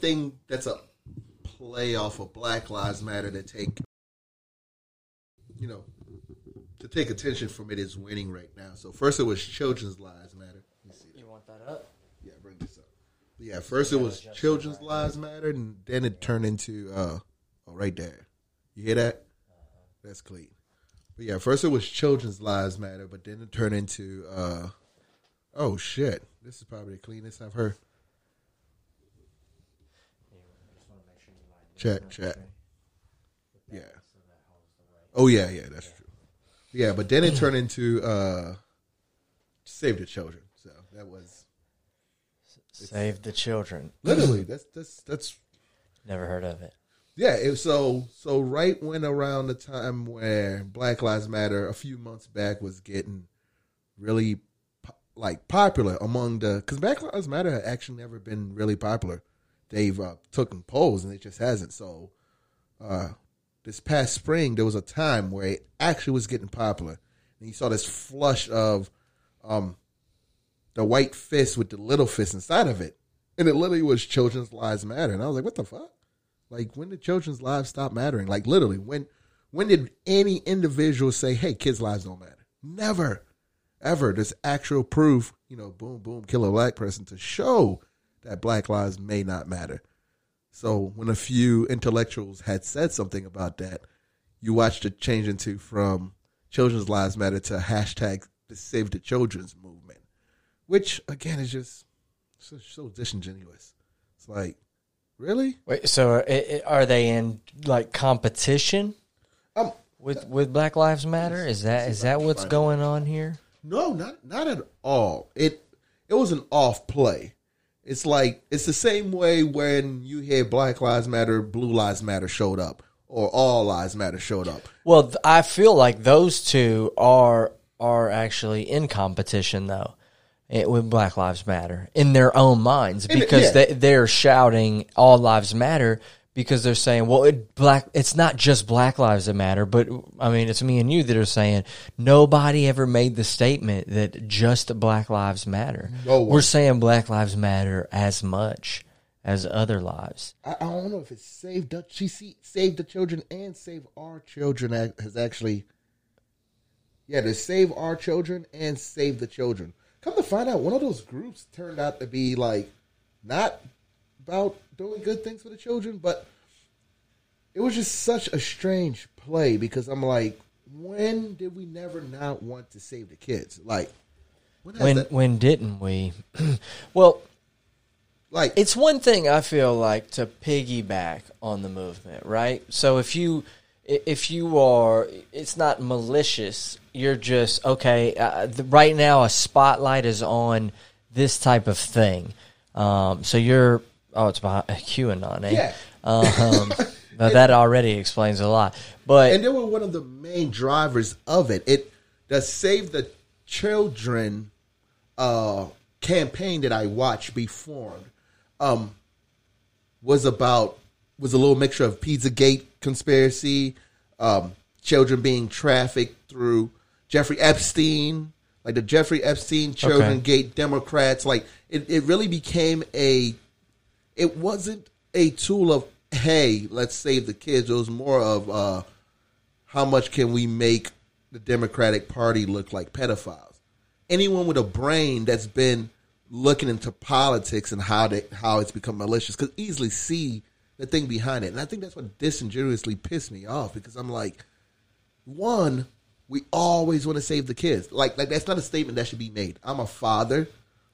Thing that's a play off of Black Lives Matter to take, you know, to take attention from it is winning right now. So first it was Children's Lives Matter. Let me see You want that up? Yeah, bring this up. Yeah, first it was Children's Lives Matter, and then it turned into uh, oh, right there. You hear that? That's clean. But yeah, first it was Children's Lives Matter, but then it turned into uh, oh shit, this is probably the cleanest I've heard. Check, check. Yeah. Oh yeah, yeah, that's true. Yeah, but then it turned into uh, Save the Children. So that was Save the children. literally that's that's that's Never heard of it. Yeah, it, so so right when around the time where Black Lives Matter a few months back was getting really like popular among the because Black Lives Matter had actually never been really popular. They've uh, taken polls and it just hasn't. So uh, this past spring there was a time where it actually was getting popular, and you saw this flush of um, the white fist with the little fist inside of it, and it literally was Children's Lives Matter, and I was like, what the fuck. Like when did children's lives stop mattering? Like literally, when when did any individual say, "Hey, kids' lives don't matter"? Never, ever. There's actual proof, you know, boom, boom, kill a black person to show that black lives may not matter. So when a few intellectuals had said something about that, you watched it change into from children's lives matter to hashtag the Save the Children's movement, which again is just so, so disingenuous. It's like, really? Wait, so are, i- i- are they in like competition Um, with with Black Lives Matter? Is that is that what's going on here? No, not not at all. It it was an off play. It's like it's the same way when you hear Black Lives Matter, Blue Lives Matter showed up, or All Lives Matter showed up. Well, th- I feel like those two are are actually in competition though. eh, With Black Lives Matter in their own minds because yeah. they they're shouting all lives matter because they're saying well it black it's not just black lives that matter but I mean it's me and you that are saying nobody ever made the statement that just black lives matter. No. We're saying black lives matter as much as other lives. I, I don't know if it's Save the she see, Save the Children and Save Our Children has actually. Yeah, to Save Our Children and Save the Children. Come to find out, one of those groups turned out to be like not about doing good things for the children, but it was just such a strange play because I'm like, when did we never not want to save the kids? Like, when, When that, when didn't we? well, like it's one thing I feel like to piggyback on the movement, right? So if you if you are, it's not malicious. You're just okay. Uh, the, right now, a spotlight is on this type of thing. Um, so you're oh, it's behind QAnon, eh? Yeah. Um, now that already explains a lot. But and they were one of the main drivers of it. It the Save the Children uh, campaign that I watched before um, was about was a little mixture of Pizzagate conspiracy, um, children being trafficked through Jeffrey Epstein, like the Jeffrey Epstein Children Okay. Gate Democrats. Like it, it really became a it wasn't a tool of hey let's save the kids. It was more of uh how much can we make the democratic party look like pedophiles? Anyone with a brain that's been looking into politics and how how it's become malicious could easily see the thing behind it. And i think that's what disingenuously pissed me off because i'm like one we always want to save the kids. Like like that's not a statement that should be made. I'm a father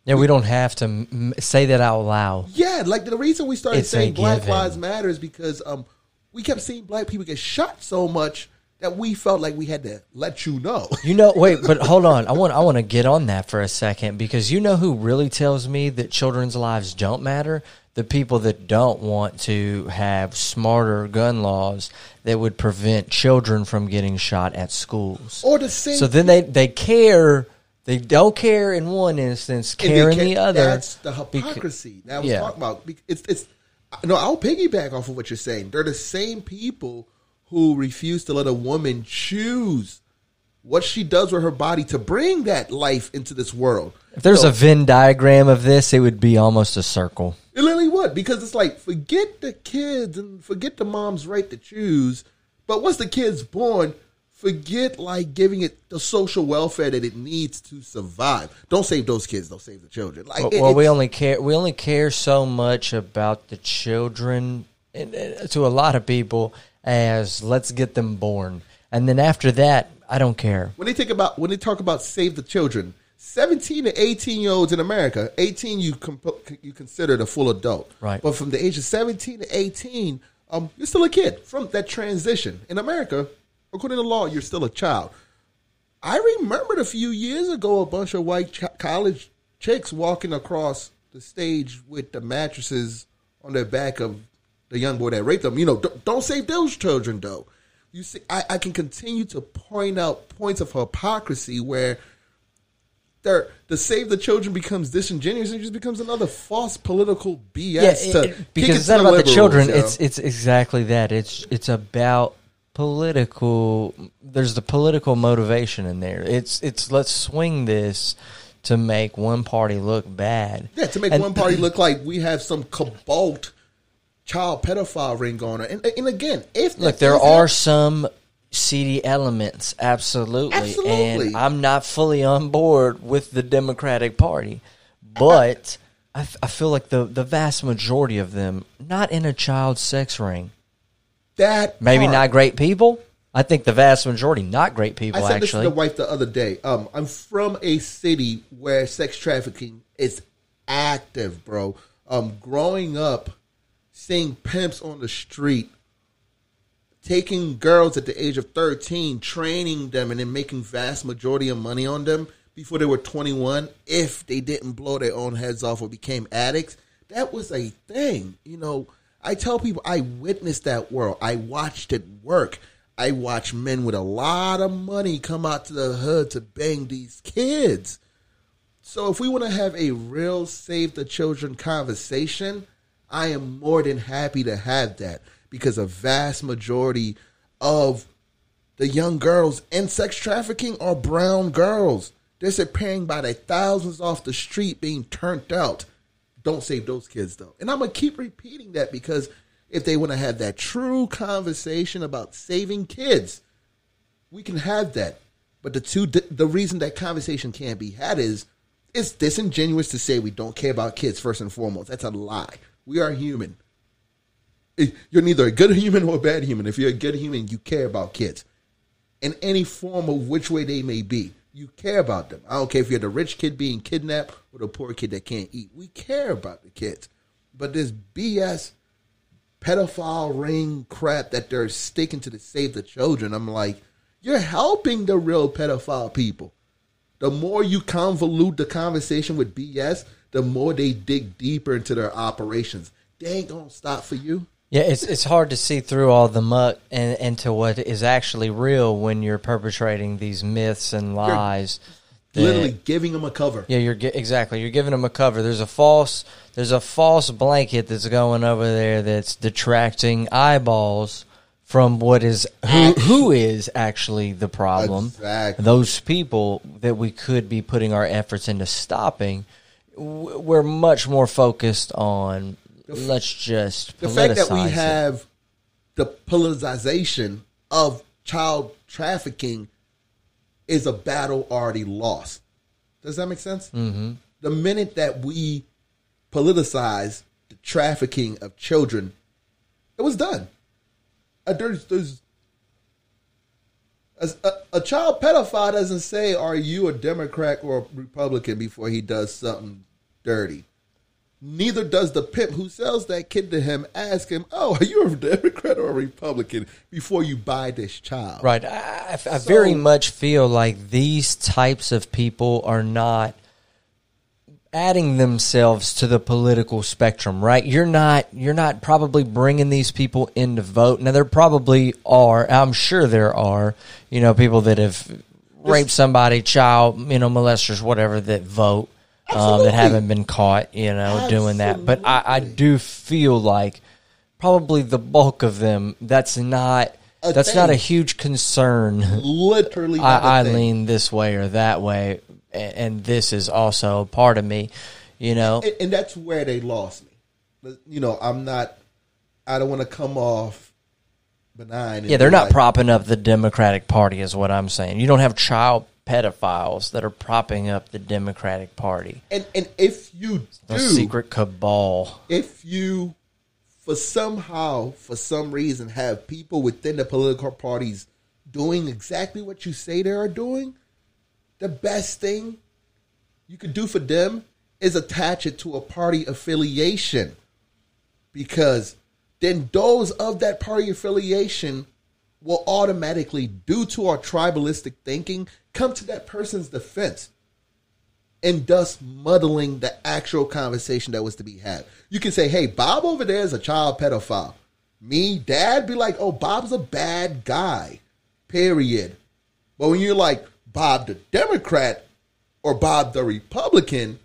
yeah, we don't have to m- say that out loud. Yeah, like the reason we started It's saying Black given. Lives Matter is because um we kept seeing black people get shot so much that we felt like we had to let you know. You know, wait, but hold on. I want I want to get on that for a second because you know who really tells me that children's lives don't matter? The people that don't want to have smarter gun laws that would prevent children from getting shot at schools. or the same So then they they care. They don't care in one instance, care in the other. That's the hypocrisy that I was Yeah. talking about. It's it's no, I'll piggyback off of what you're saying. They're the same people who refuse to let a woman choose what she does with her body to bring that life into this world. If there's So- a Venn diagram of this, it would be almost a circle. It literally would because it's like forget the kids and forget the mom's right to choose. But once the kid's born, forget like giving it the social welfare that it needs to survive. Don't save those kids. Don't save the children. Like, Well, it- well, we only care we only care so much about the children and, to a lot of people as let's get them born, and then after that, I don't care. when they think about when they talk about save the children, seventeen to eighteen year olds in America, eighteen you comp- you consider the full adult, Right. But from the age of seventeen to eighteen, um, you're still a kid. From that transition in America, according to law, you're still a child. I remembered a few years ago a bunch of white ch- college chicks walking across the stage with the mattresses on their back of the young boy that raped them. You know, don't, don't save those children though. You see, I, I can continue to point out points of hypocrisy where they're, the save the children becomes disingenuous and just becomes another false political BS. Yeah, to it- because it's not about the children. It's it's exactly that. It's it's about political. There's the political motivation in there. It's it's let's swing this to make one party look bad. Yeah, to make And- one party look like we have some cabal child pedophile ring going on it. And, and again, if Look, there are some seedy elements, absolutely, Absolutely. and I'm not fully on board with the Democratic Party, but I feel like the the vast majority of them not in a child sex ring. That Maybe not great people. I think the vast majority not great people. I said this to actually, the wife the other day. Um, I'm from a city where sex trafficking is active, bro. Um, growing up, seeing pimps on the street, taking girls at the age of 13, training them, and then making vast majority of money on them before they were 21, if they didn't blow their own heads off or became addicts. That was a thing, you know. I tell people I witnessed that world. I watched it work. I watched men with a lot of money come out to the hood to bang these kids. So if we want to have a real save the children conversation, I am more than happy to have that because a vast majority of the young girls in sex trafficking are brown girls. They're disappearing by the thousands off the street being turned out. Don't save those kids though. And I'm gonna keep repeating that because if they want to have that true conversation about saving kids, we can have that. But the two, the reason that conversation can't be had is it's disingenuous to say we don't care about kids first and foremost. That's a lie. We are human. You're neither a good human or a bad human. If you're a good human, you care about kids in any form of which way they may be. You care about them. I don't care if you're the rich kid being kidnapped or the poor kid that can't eat. We care about the kids. But this BS pedophile ring crap that they're sticking to to save the children, I'm like, you're helping the real pedophile people. The more you convolute the conversation with BS, the more they dig deeper into their operations. They ain't gonna stop for you. Yeah, it's it's hard to see through all the muck and into what is actually real when you're perpetrating these myths and lies. that- Literally giving them a cover. Yeah, you're exactly. You're giving them a cover. There's a false. There's a false blanket that's going over there that's detracting eyeballs from what is who who is actually the problem. Exactly. Those people that we could be putting our efforts into stopping. We're much more focused on. Let's just the fact that we it. have the politicization of child trafficking is a battle already lost. Does that make sense? Mm-hmm. The minute that we politicize the trafficking of children, it was done. Uh, there's, there's a, a, a child pedophile doesn't say, "Are you a Democrat or a Republican?" before he does something dirty. Neither does the pimp who sells that kid to him ask him, "Oh, are you a Democrat or a Republican?" before you buy this child. Right. I, I- I very much feel like these types of people are not adding themselves to the political spectrum, right? You're not you're not probably bringing these people in to vote. Now there probably are. I'm sure there are, you know, people that have raped somebody, child, you know, molesters, whatever that vote. Um, that haven't been caught, you know, doing that. But I, I do feel like probably the bulk of them. That's not A that's not a huge concern. Literally, I, I, thing. lean this way or that way, a- and this is also a part of me. You know, and, and that's where they lost me. you know, I'm not. I don't want to come off benign. Yeah, they're not like, propping up the Democratic Party, is what I'm saying. You don't have child pedophiles that are propping up the Democratic Party. And and if you do, A secret cabal. if you for somehow for some reason have people within the political parties doing exactly what you say they are doing the best thing you could do for them is attach it to a party affiliation because then those of that party affiliation will automatically due to our tribalistic thinking come to that person's defense and thus muddling the actual conversation that was to be had. You can say, hey, Bob over there is a child pedophile. Me, dad, be like, oh, Bob's a bad guy, period. But when you're like, Bob the Democrat or Bob the Republican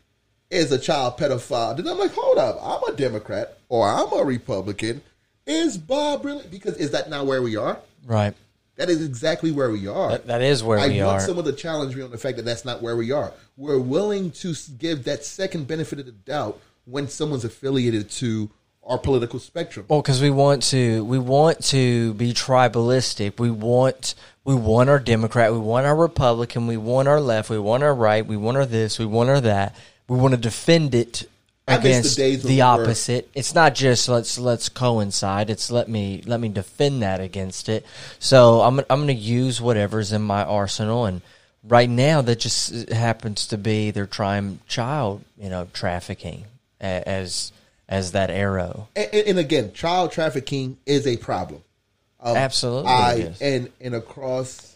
is a child pedophile, then I'm like, hold up, I'm a Democrat or I'm a Republican. Is Bob really? Because is that not where we are? Right. That is exactly where we are. That, that is where we are. I we want are. someone to challenge me on the fact that that's not where we are. We're willing to give that second benefit of the doubt when someone's affiliated to our political spectrum. Well, because we want to, we want to be tribalistic. We want, we want our Democrat, we want our Republican, we want our left, we want our right, we want our this, we want our that. We want to defend it The against the, were- opposite. It's not just let's let's coincide. It's let me let me defend that against it. So I'm I'm going to use whatever's in my arsenal and. Right now, that just happens to be they're trying child, you know, trafficking as as that arrow. And, and- and again, child trafficking is a problem. Um, Absolutely, I and and across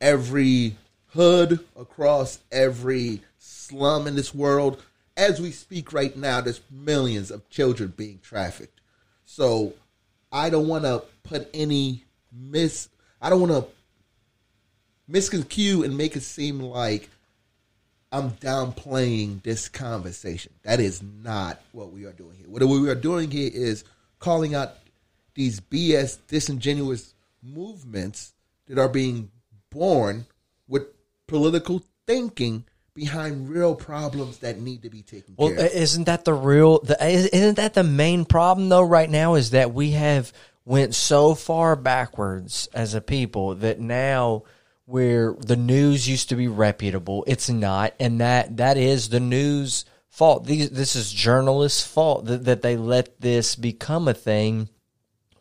every hood, across every slum in this world, as we speak right now, there's millions of children being trafficked. So I don't want to put any mis. I don't want to misconstrue and make it seem like I'm downplaying this conversation. That is not what we are doing here. What we are doing here is calling out these BS disingenuous movements that are being born with political thinking behind real problems that need to be taken Well, care of. isn't that the real? The, isn't that the main problem though? Right now is that we have went so far backwards as a people that now where the news used to be reputable, it's not, and that that is the news fault. These this is journalists' fault that, that they let this become a thing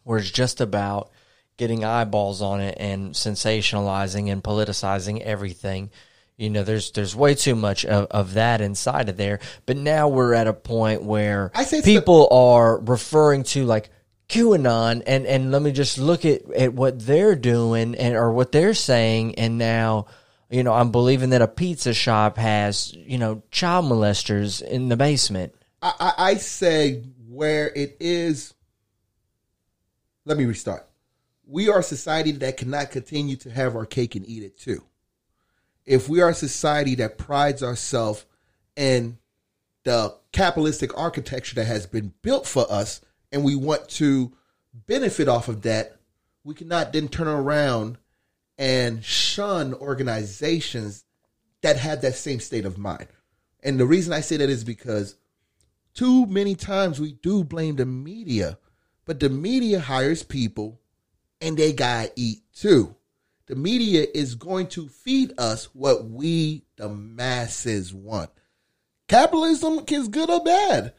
where it's just about getting eyeballs on it and sensationalizing and politicizing everything. You know, there's there's way too much of, of that inside of there. But now we're at a point where I say it's people are referring to like QAnon and, and let me just look at, at what they're doing and or what they're saying and now you know, I'm believing that a pizza shop has, you know, child molesters in the basement. I, I, I say where it is. Let me restart. We are a society that cannot continue to have our cake and eat it too. If we are a society that prides ourselves in the capitalistic architecture that has been built for us, and we want to benefit off of that, we cannot then turn around and shun organizations that have that same state of mind. And the reason I say that is because too many times we do blame the media, but the media hires people and they gotta eat too. The media is going to feed us what we, the masses, want. Capitalism is good or bad.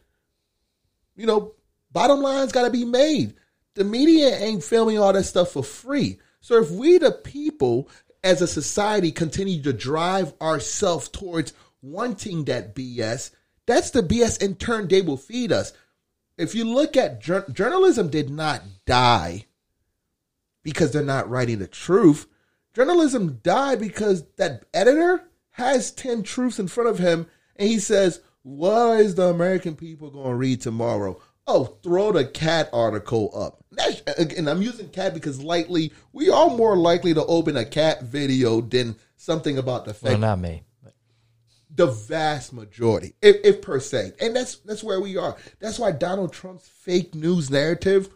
You know, bottom line's gotta be made. The media ain't filming all that stuff for free. So if we, the people, as a society, continue to drive ourselves towards wanting that BS, that's the BS in turn they will feed us. If you look at journalism, did not die because they're not writing the truth. Journalism died because that editor has 10 truths in front of him and he says, What is the American people going to read tomorrow? Oh, throw the cat article up. That's, and I'm using cat because lightly, we are more likely to open a cat video than something about the fake Well, not me. the vast majority, if, if per se, and that's that's where we are. That's why Donald Trump's fake news narrative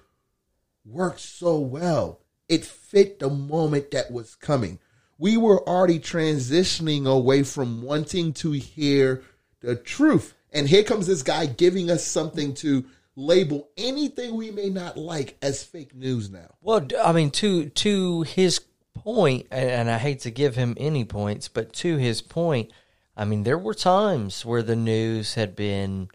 works so well. It fit the moment that was coming. We were already transitioning away from wanting to hear the truth, and here comes this guy giving us something to label anything we may not like as fake news now. Well, I mean, to to his point, and, I hate to give him any points, but to his point, I mean, there were times where the news had been,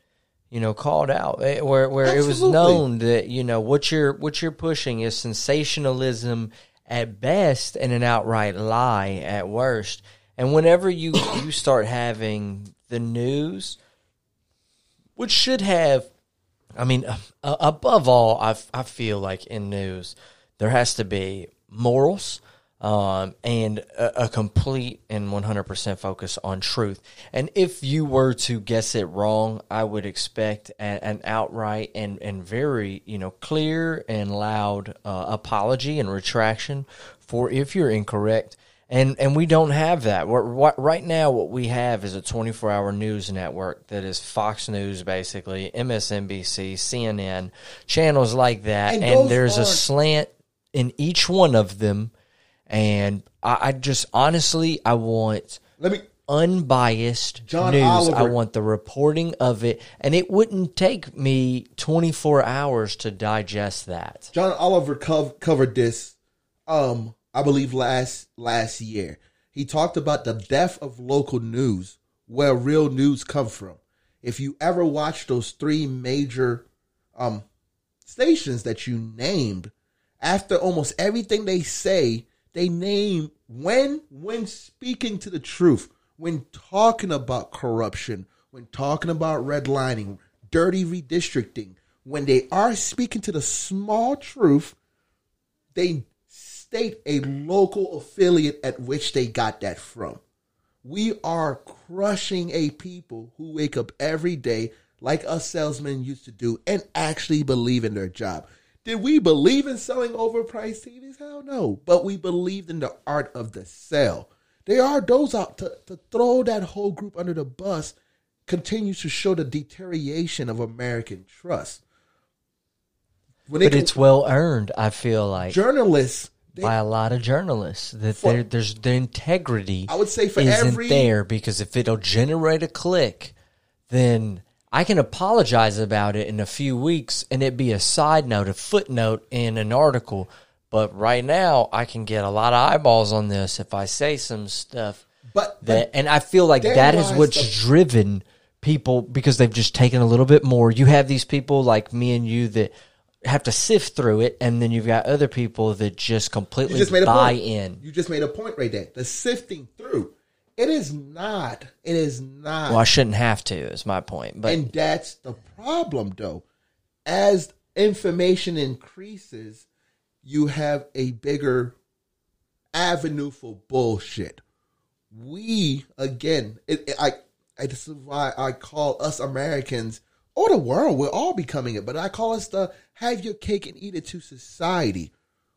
you know, called out, eh, where where it was known that you know what you're what you're pushing is sensationalism at best and an outright lie at worst. And whenever you you start having the news, which should have I mean, uh, above all, I I feel like in news, there has to be morals um, and a, a complete and 100% focus on truth. And if you were to guess it wrong, I would expect an, an outright and, and very, you know, clear and loud uh, apology and retraction for if you're incorrect. And and we don't have that. We're, what, right now, what we have is a 24 hour news network that is Fox News, basically, MSNBC, CNN, channels like that. And And, there's a slant in each one of them. And I, I just honestly, I want Let me unbiased John news. Oliver- I want the reporting of it. And it wouldn't take me 24 hours to digest that. John Oliver cov- covered this, um, I believe last last year. He talked about the death of local news, where real news come from. If you ever watch those three major um, stations that you named, after almost everything they say, they name when when speaking to the truth, when talking about corruption, when talking about redlining, dirty redistricting, when they are speaking to the small truth, they state a local affiliate at which they got that from. We are crushing a people who wake up every day like us salesmen used to do and actually believe in their job. Did we believe in selling overpriced TVs? Hell no. But we believed in the art of the sale. There are those out to, to throw that whole group under the bus continues to show the deterioration of American trust. When they But it's well earned, I feel like. journalists, they, by a lot of journalists that For- there's the integrity I would say for isn't every- there because if it'll generate a click, then I can apologize about it in a few weeks and it be a side note, a footnote in an article. But right now, I can get a lot of eyeballs on this if I say some stuff but, but that, and I feel like that is what's the- driven people because they've just taken a little bit more. You have these people like me and you that have to sift through it, and then you've got other people that just completely you just made a buy in. You just made a point right there. The sifting through. It is not. It is not. Well, I shouldn't have to. Is my point, but and that's the problem, though. As information increases, you have a bigger avenue for bullshit. We again, it, it- I, I this is why I call us Americans or the world. We're all becoming it, but I call us the have your cake and eat it to society.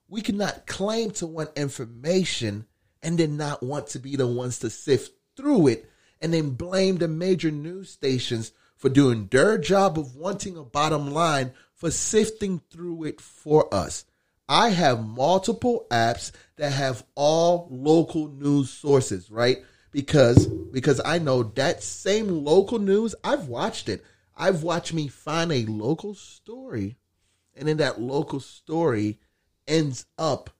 We cannot claim to want information and then not want to be the ones to sift through it and then blame the major news stations for doing their job of wanting a bottom line for sifting through it for us. I have multiple apps that have all local news sources, right? Because because I know that same local news, I've watched it. I've watched me find a local story and then that local story ends up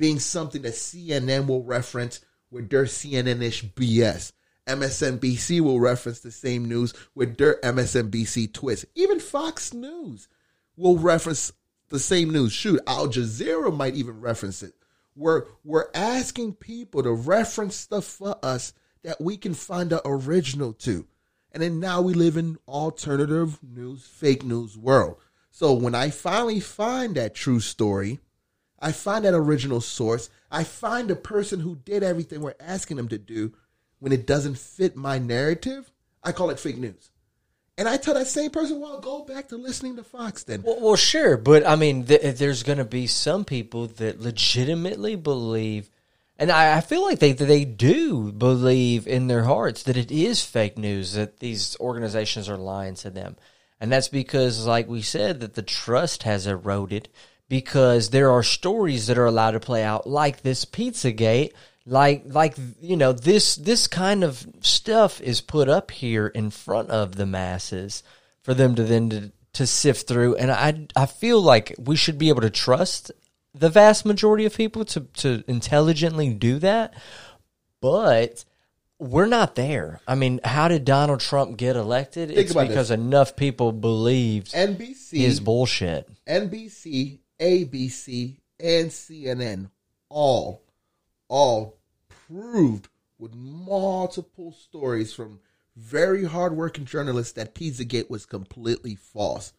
being something that CNN will reference with their CNN-ish BS. MSNBC will reference the same news with their MSNBC twist. Even Fox News will reference the same news. Shoot, Al Jazeera might even reference it. We're we're asking people to reference stuff for us that we can find the original to. And then now we live in alternative news, fake news world. So when I finally find that true story, I find that original source, I find the person who did everything we're asking them to do, when it doesn't fit my narrative, I call it fake news. And I tell that same person, well, go back to listening to Fox then. Well, well sure, but I mean, th- eh, there's going to be some people that legitimately believe, and I, I feel like they they do believe in their hearts that it is fake news that these organizations are lying to them, and that's because, like we said, that the trust has eroded because there are stories that are allowed to play out, like this PizzaGate. Like, like you know, this this kind of stuff is put up here in front of the masses for them to then to, to sift through, and I I feel like we should be able to trust the vast majority of people to to intelligently do that, but. We're not there. I mean, how did Donald Trump get elected? Think it's because enough people believed NBC, is bullshit. NBC, ABC, and CNN all, all proved with multiple stories from very hardworking journalists that Pizzagate was completely false.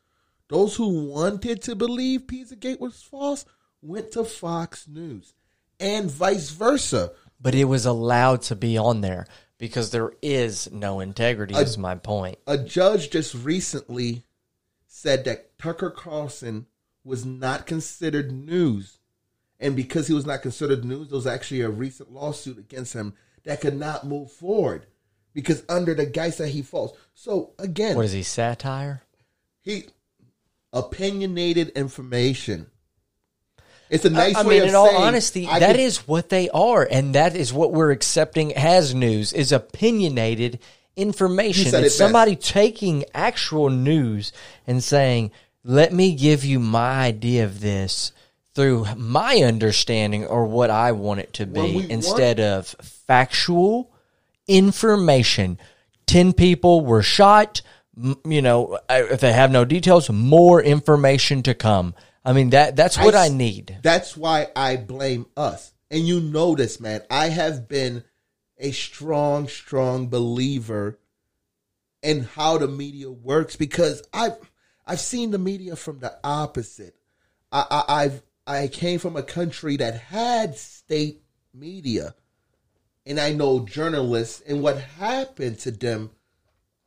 Those who wanted to believe Pizzagate was false went to Fox News, and vice versa. But it was allowed to be on there because there is no integrity, is my point. A judge just recently said that Tucker Carlson was not considered news. And because he was not considered news, there was actually a recent lawsuit against him that could not move forward because under the guise that he falls. So again, What is he, satire? he opinionated information. It's a nice I way mean, of in all honesty, I that can- is what they are, and that is what we're accepting as news is opinionated information. It's it somebody taking actual news and saying, "Let me give you my idea of this." Through my understanding or what I want it to be, want- instead of factual information. 10 people were shot. M- You know, if they have no details, more information to come. I mean, that that's what I need. That's why I blame us. And you know this, man. I have been a strong, strong believer in how the media works because I've I've seen the media from the opposite. I, I I've I came from a country that had state media, and I know journalists and what happened to them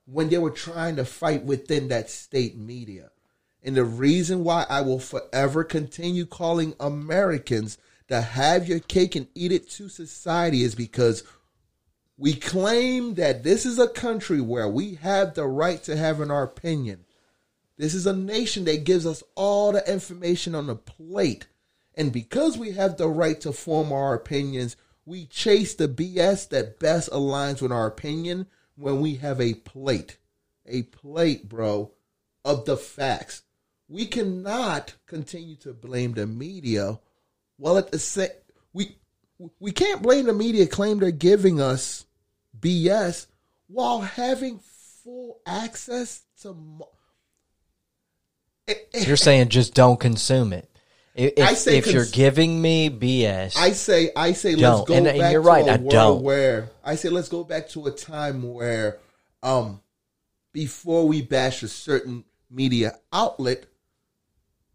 when they were trying to fight within that state media. And the reason why I will forever continue calling Americans to have your cake and eat it to society is because we claim that this is a country where we have the right to have an our opinion. This is a nation that gives us all the information on the plate. And because we have the right to form our opinions, we chase the BS that best aligns with our opinion when we have a plate. A plate, bro, of the facts. We cannot continue to blame the media while at the same we we can't blame the media claim they're giving us BS while having full access to You're saying just don't consume it. If, I say if you're giving me BS, I say, I say, let's Don't. go And- and back you're to right, a I world don't. where I say, let's go back to a time where, um, before we bash a certain media outlet,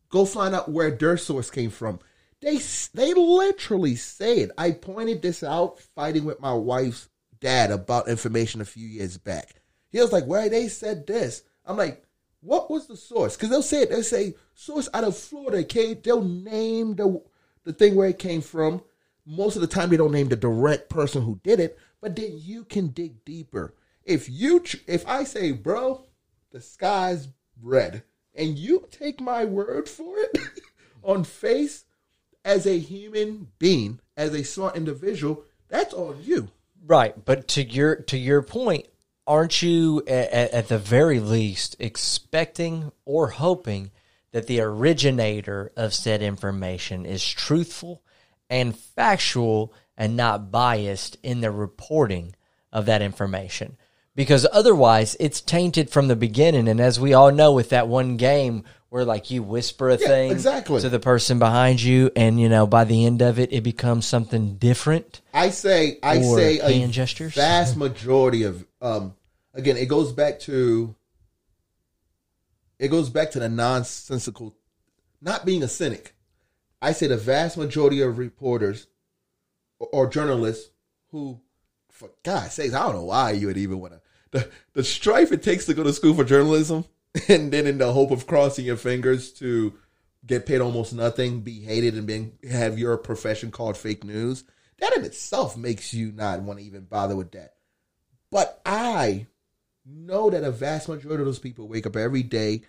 go find out where their source came from. They they literally say it. I pointed this out fighting with my wife's dad about information a few years back. He was like, "Where they said this?" I'm like, "What was the source?" Because they'll say it. They'll say source out of Florida. Okay, they'll name the the thing where it came from. Most of the time, they don't name the direct person who did it, but then you can dig deeper. If you, if I say, "Bro, the sky's red," and you take my word for it on face as a human being, as a smart individual, that's on you. right? But to your to your point, aren't you at, at the very least expecting or hoping that the originator of said information is truthful and factual and not biased in the reporting of that information? Because otherwise, it's tainted from the beginning. And as we all know, with that one game where like you whisper a thing exactly. to the person behind you, and you know by the end of it, it becomes something different. I say, I say, a gestures? vast majority of, um, again, it goes back to, it goes back to the nonsensical, not being a cynic. I say the vast majority of reporters or, journalists who, for God's sakes, I don't know why you would even want to. The, the strife it takes to go to school for journalism, and then in the hope of crossing your fingers to get paid almost nothing, be hated, and being have your profession called fake news. That in itself makes you not want to even bother with that. But I know that a vast majority of those people wake up every day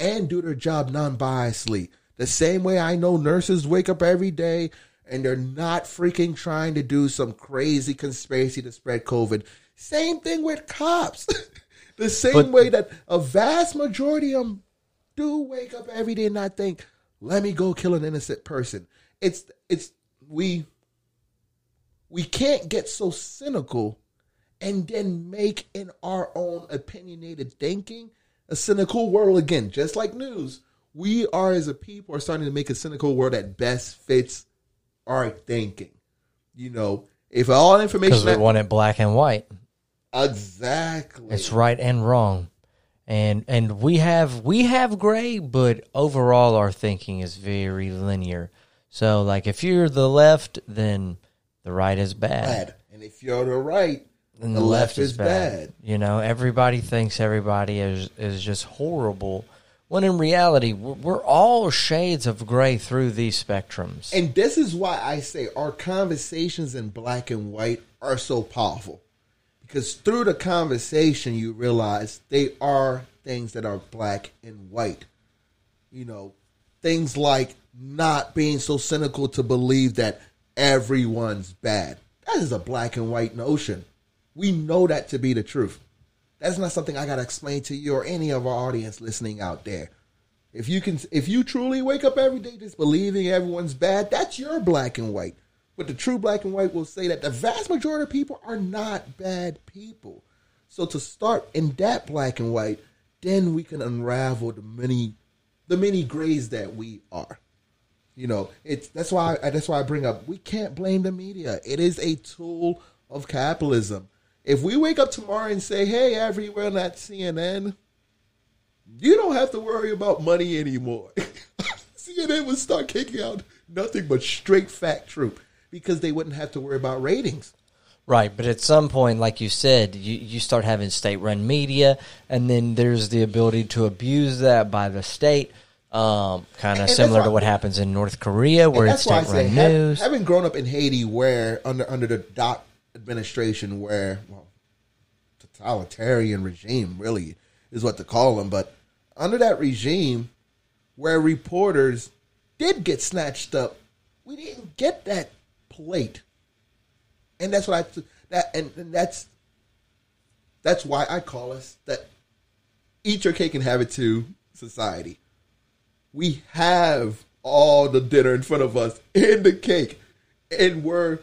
and do their job non-biasedly. The same way I know nurses wake up every day and they're not freaking trying to do some crazy conspiracy to spread COVID. Same thing with cops. the same But- way that a vast majority of them do wake up every day and not think, let me go kill an innocent person. It's it's we we can't get so cynical and then make in our own opinionated thinking a cynical world again, just like news. We are as a people are starting to make a cynical world that best fits our thinking. You know, if all information because we that- want it black and white. exactly It's right and wrong, and and we have we have gray, but overall our thinking is very linear. So like if you're the left, then the right is bad, bad, and if you're the right, and the, left, is bad. You know, everybody thinks everybody is is just horrible. When in reality, we're, we're all shades of gray through these spectrums. And this is why I say our conversations in black and white are so powerful. Because through the conversation, you realize they are things that are black and white. You know, things like not being so cynical to believe that everyone's bad. That is a black and white notion. We know that to be the truth. That's not something I got to explain to you or any of our audience listening out there. If you can, if you truly wake up every day just believing everyone's bad, that's your black and white. But the true black and white will say that the vast majority of people are not bad people. So to start in that black and white, then we can unravel the many, the many grays that we are. You know, it's that's why that's why I bring up we can't blame the media. It is a tool of capitalism. If we wake up tomorrow and say, "Hey, everywhere on that CNN," you don't have to worry about money anymore. CNN would start kicking out nothing but straight fact truth because they wouldn't have to worry about ratings. Right, but at some point, like you said, you, you start having state run media, and then there's the ability to abuse that by the state, um, kind of similar to what happens in North Korea, where it's why state run news. having grown up in Haiti, where under under the Doc administration, where well, totalitarian regime really is what to call them, but under that regime, where reporters did get snatched up, we didn't get that plate, and that's what I that and, and that's that's why I call us that eat your cake and have it too society. We have all the dinner in front of us and the cake, and we're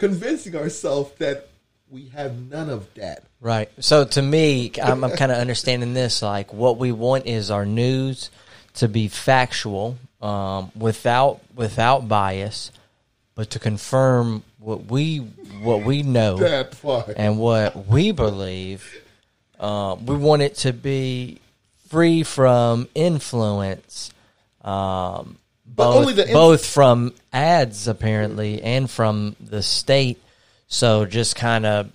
convincing ourselves that we have none of that. Right. So to me, I'm, I'm kind of understanding this. Like, what we want is our news to be factual, um, without without bias, but to confirm what we what we know and what we believe. Um, we want it to be free from influence, um, But both, only the inf- both from ads apparently and from the state. So just kind of,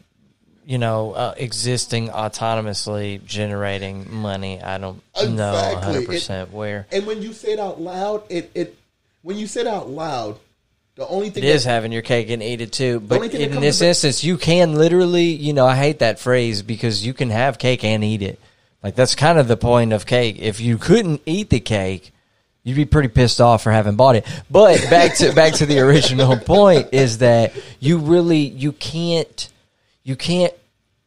you know, uh, existing autonomously generating money. I don't know 100% where. And when you say it out loud, it it when you say it out loud, the only thing It is that- having your cake and eat it too. But only thing that in this to- instance, you can literally, you know, I hate that phrase because you can have cake and eat it. Like that's kind of the point of cake. If you couldn't eat the cake, you'd be pretty pissed off for having bought it. But back to back to the original point is that you really you can't you can't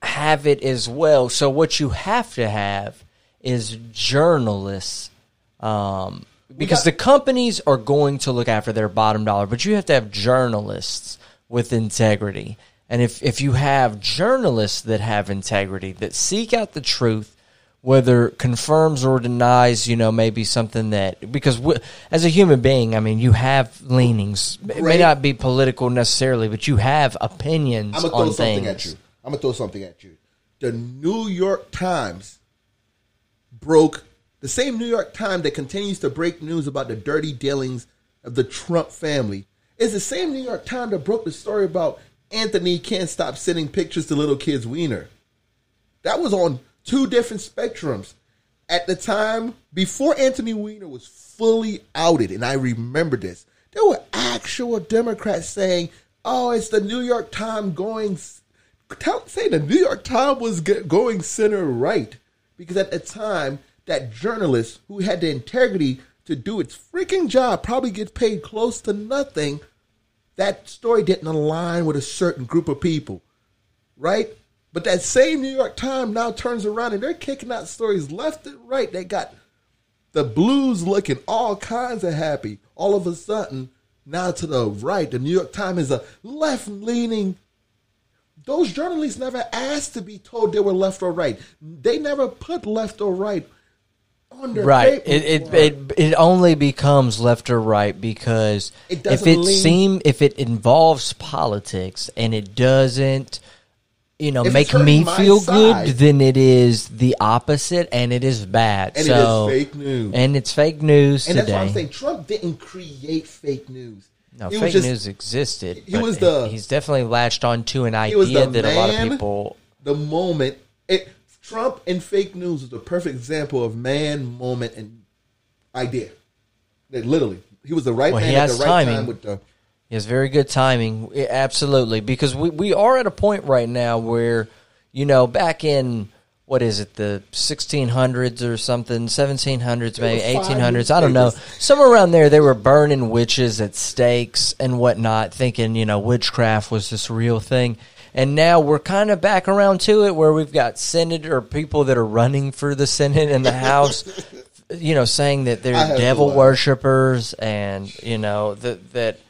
have it as well. So what you have to have is journalists um, because got- the companies are going to look after their bottom dollar, but you have to have journalists with integrity. And if, if you have journalists that have integrity, that seek out the truth, whether confirms or denies, you know, maybe something that, because w- as a human being, I mean, you have leanings. It may not be political necessarily, but you have opinions I'm gonna throw something things. at you. I'm gonna throw something at you. The New York Times broke the same New York Times that continues to break news about the dirty dealings of the Trump family is the same New York Times that broke the story about Anthony can't stop sending pictures to little kids' wiener. That was on two different spectrums. At the time, before Anthony Weiner was fully outed, and I remember this, there were actual Democrats saying, "Oh, it's the New York Times going." Say the New York Times was going center right because at the time, that journalist who had the integrity to do its freaking job probably gets paid close to nothing. That story didn't align with a certain group of people right? But that same New York Times now turns around and they're kicking out stories left and right. They got the blues looking all kinds of happy. All of a sudden, now to the right, the New York Times is a left leaning. Those journalists never asked to be told they were left or right. They never put left or right on their Right. paper. It, it it it only becomes left or right because It if it lean- seem if it involves politics and it doesn't you know If make me feel side- good then it is the opposite and it is bad. and so it is fake news. and it's fake news And that's today. why I'm saying Trump didn't create fake news. no, It fake just- news existed. he was the- he's definitely latched on to an idea that a lot of people The moment it, Trump and fake news is the perfect example of man, moment, and idea. That literally, he was the right Well, man at the right timing. time with the. Has very good timing. Absolutely. Because we, we are at a point right now where, you know, back in, what is it, the 1600s or something, 1700s, maybe were five 1800s, I don't know. Somewhere around there, they were burning witches at stakes and whatnot, thinking, you know, witchcraft was this real thing. And now we're kind of back around to it where we've got senator or people that are running for the Senate and the House, you know, saying that they're devil worshippers and, you know, that, that,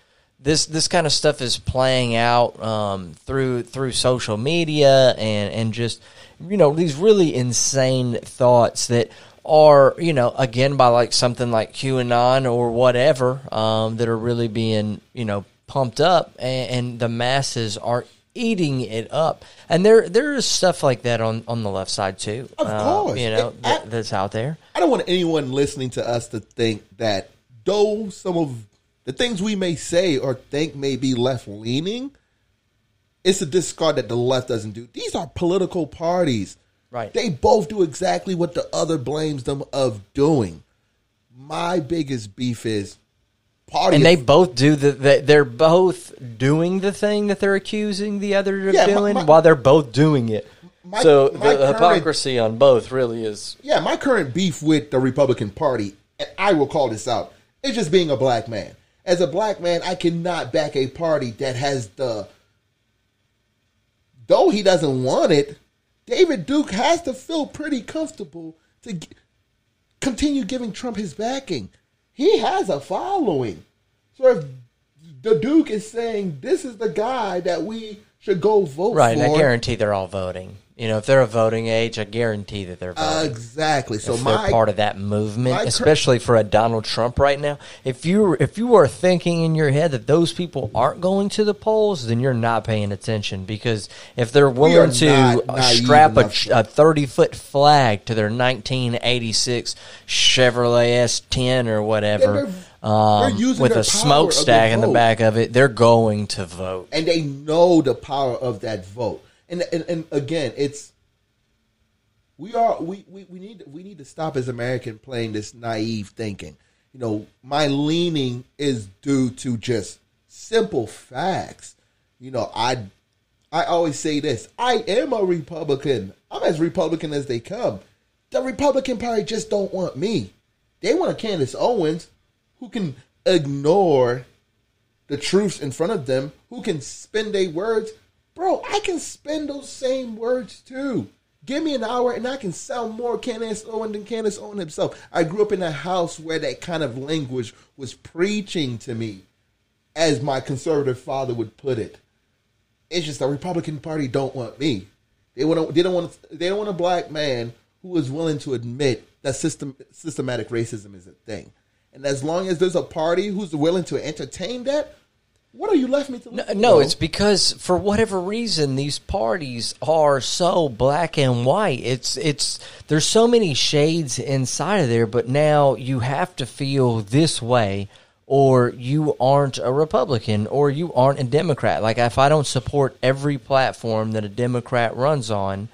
this this kind of stuff is playing out um, through through social media and and just you know these really insane thoughts that are you know again by like something like QAnon or whatever um, that are really being you know pumped up and, and the masses are eating it up and there there is stuff like that on on the left side too Of uh, course. you know that, that's out there I don't want anyone listening to us to think that though some of the things we may say or think may be left leaning, it's a discard that the left doesn't do. These are political parties. Right. They both do exactly what the other blames them of doing. My biggest beef is party. and they both do the, the they're both doing the thing that they're accusing the other of Yeah, doing my- while they're both doing it. My- so my the current- hypocrisy on both really is yeah, my current beef with the Republican Party, and I will call this out, is just being a black man. As a black man, I cannot back a party that has the. Though he doesn't want it, David Duke has to feel pretty comfortable to g- continue giving Trump his backing. He has a following. So if the Duke is saying this is the guy that we should go vote right. for, And I guarantee they're all voting. You know, if they're a voting age, I guarantee that they're voting. exactly. So if my they're part of that movement, especially for a Donald Trump right now. If you if you are thinking in your head that those people aren't going to the polls, then you're not paying attention because if they're willing to not strap a, a 30 foot flag to their 1986 Chevrolet S10 or whatever. they're- um, with a smokestack in the back of it, they're going to vote. and they know the power of that vote. And and, and again, it's we are we, we, we need we need to stop as American playing this naive thinking. You know, my leaning is due to just simple facts. You know, I I always say this. I am a Republican. I'm as Republican as they come. The Republican Party just don't want me. They want a Candace Owens who can ignore the truths in front of them, who can spin their words. Bro, I can spend those same words too. Give me an hour and I can sound more Candace Owen than Candace Owen himself. I grew up in a house where that kind of language was preaching to me, as my conservative father would put it. It's just the Republican Party don't want me. They want they don't want they don't want a black man who is willing to admit that system systematic racism is a thing. And as long as there's a party who's willing to entertain that, what are you left me to? No, no, it's because for whatever reason these parties are so black and white. It's it's there's so many shades inside of there, but now you have to feel this way or you aren't a Republican or you aren't a Democrat. Like if I don't support every platform that a Democrat runs on,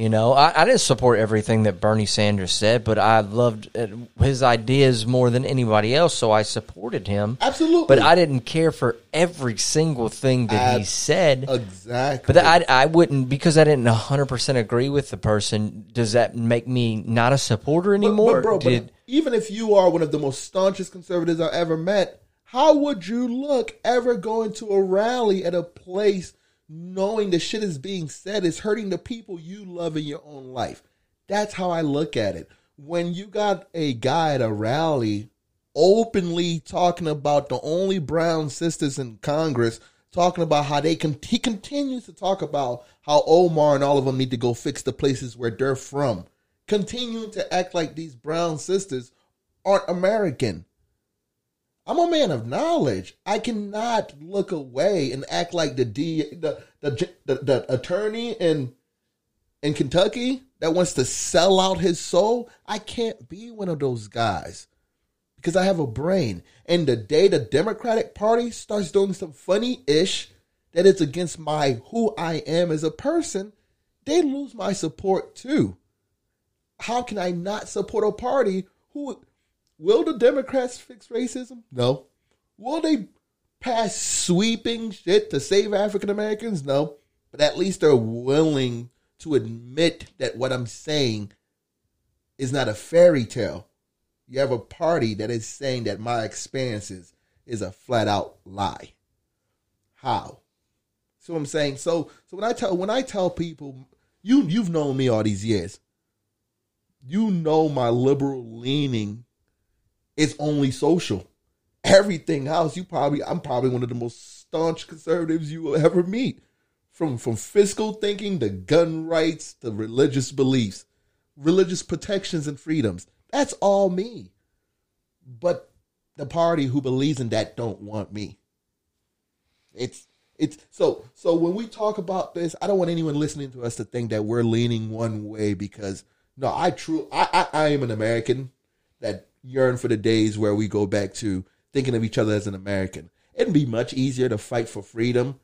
you know, I, I didn't support everything that Bernie Sanders said, but I loved uh, his ideas more than anybody else, so I supported him. Absolutely. But I didn't care for every single thing that he said. exactly. But I, I wouldn't because I didn't 100% agree with the person. Does that make me not a supporter anymore? But, bro, but even if you are one of the most staunchest conservatives I've ever met, how would you look ever going to a rally at a place knowing the shit is being said is hurting the people you love in your own life? That's how I look at it. when you got a guy at a rally openly talking about the only brown sisters in Congress, talking about how they can, he continues to talk about how Omar and all of them need to go fix the places where they're from, continuing to act like these brown sisters aren't American. I'm a man of knowledge. I cannot look away and act like the D, the the, the, the attorney in in Kentucky that wants to sell out his soul. I can't be one of those guys because I have a brain. And the day the Democratic Party starts doing some funny ish that is against my who I am as a person, they lose my support too. How can I not support a party who will the Democrats fix racism? No. Will they pass sweeping shit to save African Americans? No. But at least they're willing to admit that what I'm saying is not a fairy tale. You have a party that is saying that my experiences is a flat out lie. How? So I'm saying so so when I tell when I tell people you you've known me all these years. You know my liberal leaning is only social. Everything else you probably I'm probably one of the most staunch conservatives you will ever meet. From from fiscal thinking to gun rights to religious beliefs, religious protections and freedoms. That's all me. But the party who believes in that don't want me. It's it's so so when we talk about this, I don't want anyone listening to us to think that we're leaning one way because no, I true I, I, I am an American that yearn for the days where we go back to thinking of each other as an American. It'd be much easier to fight for freedom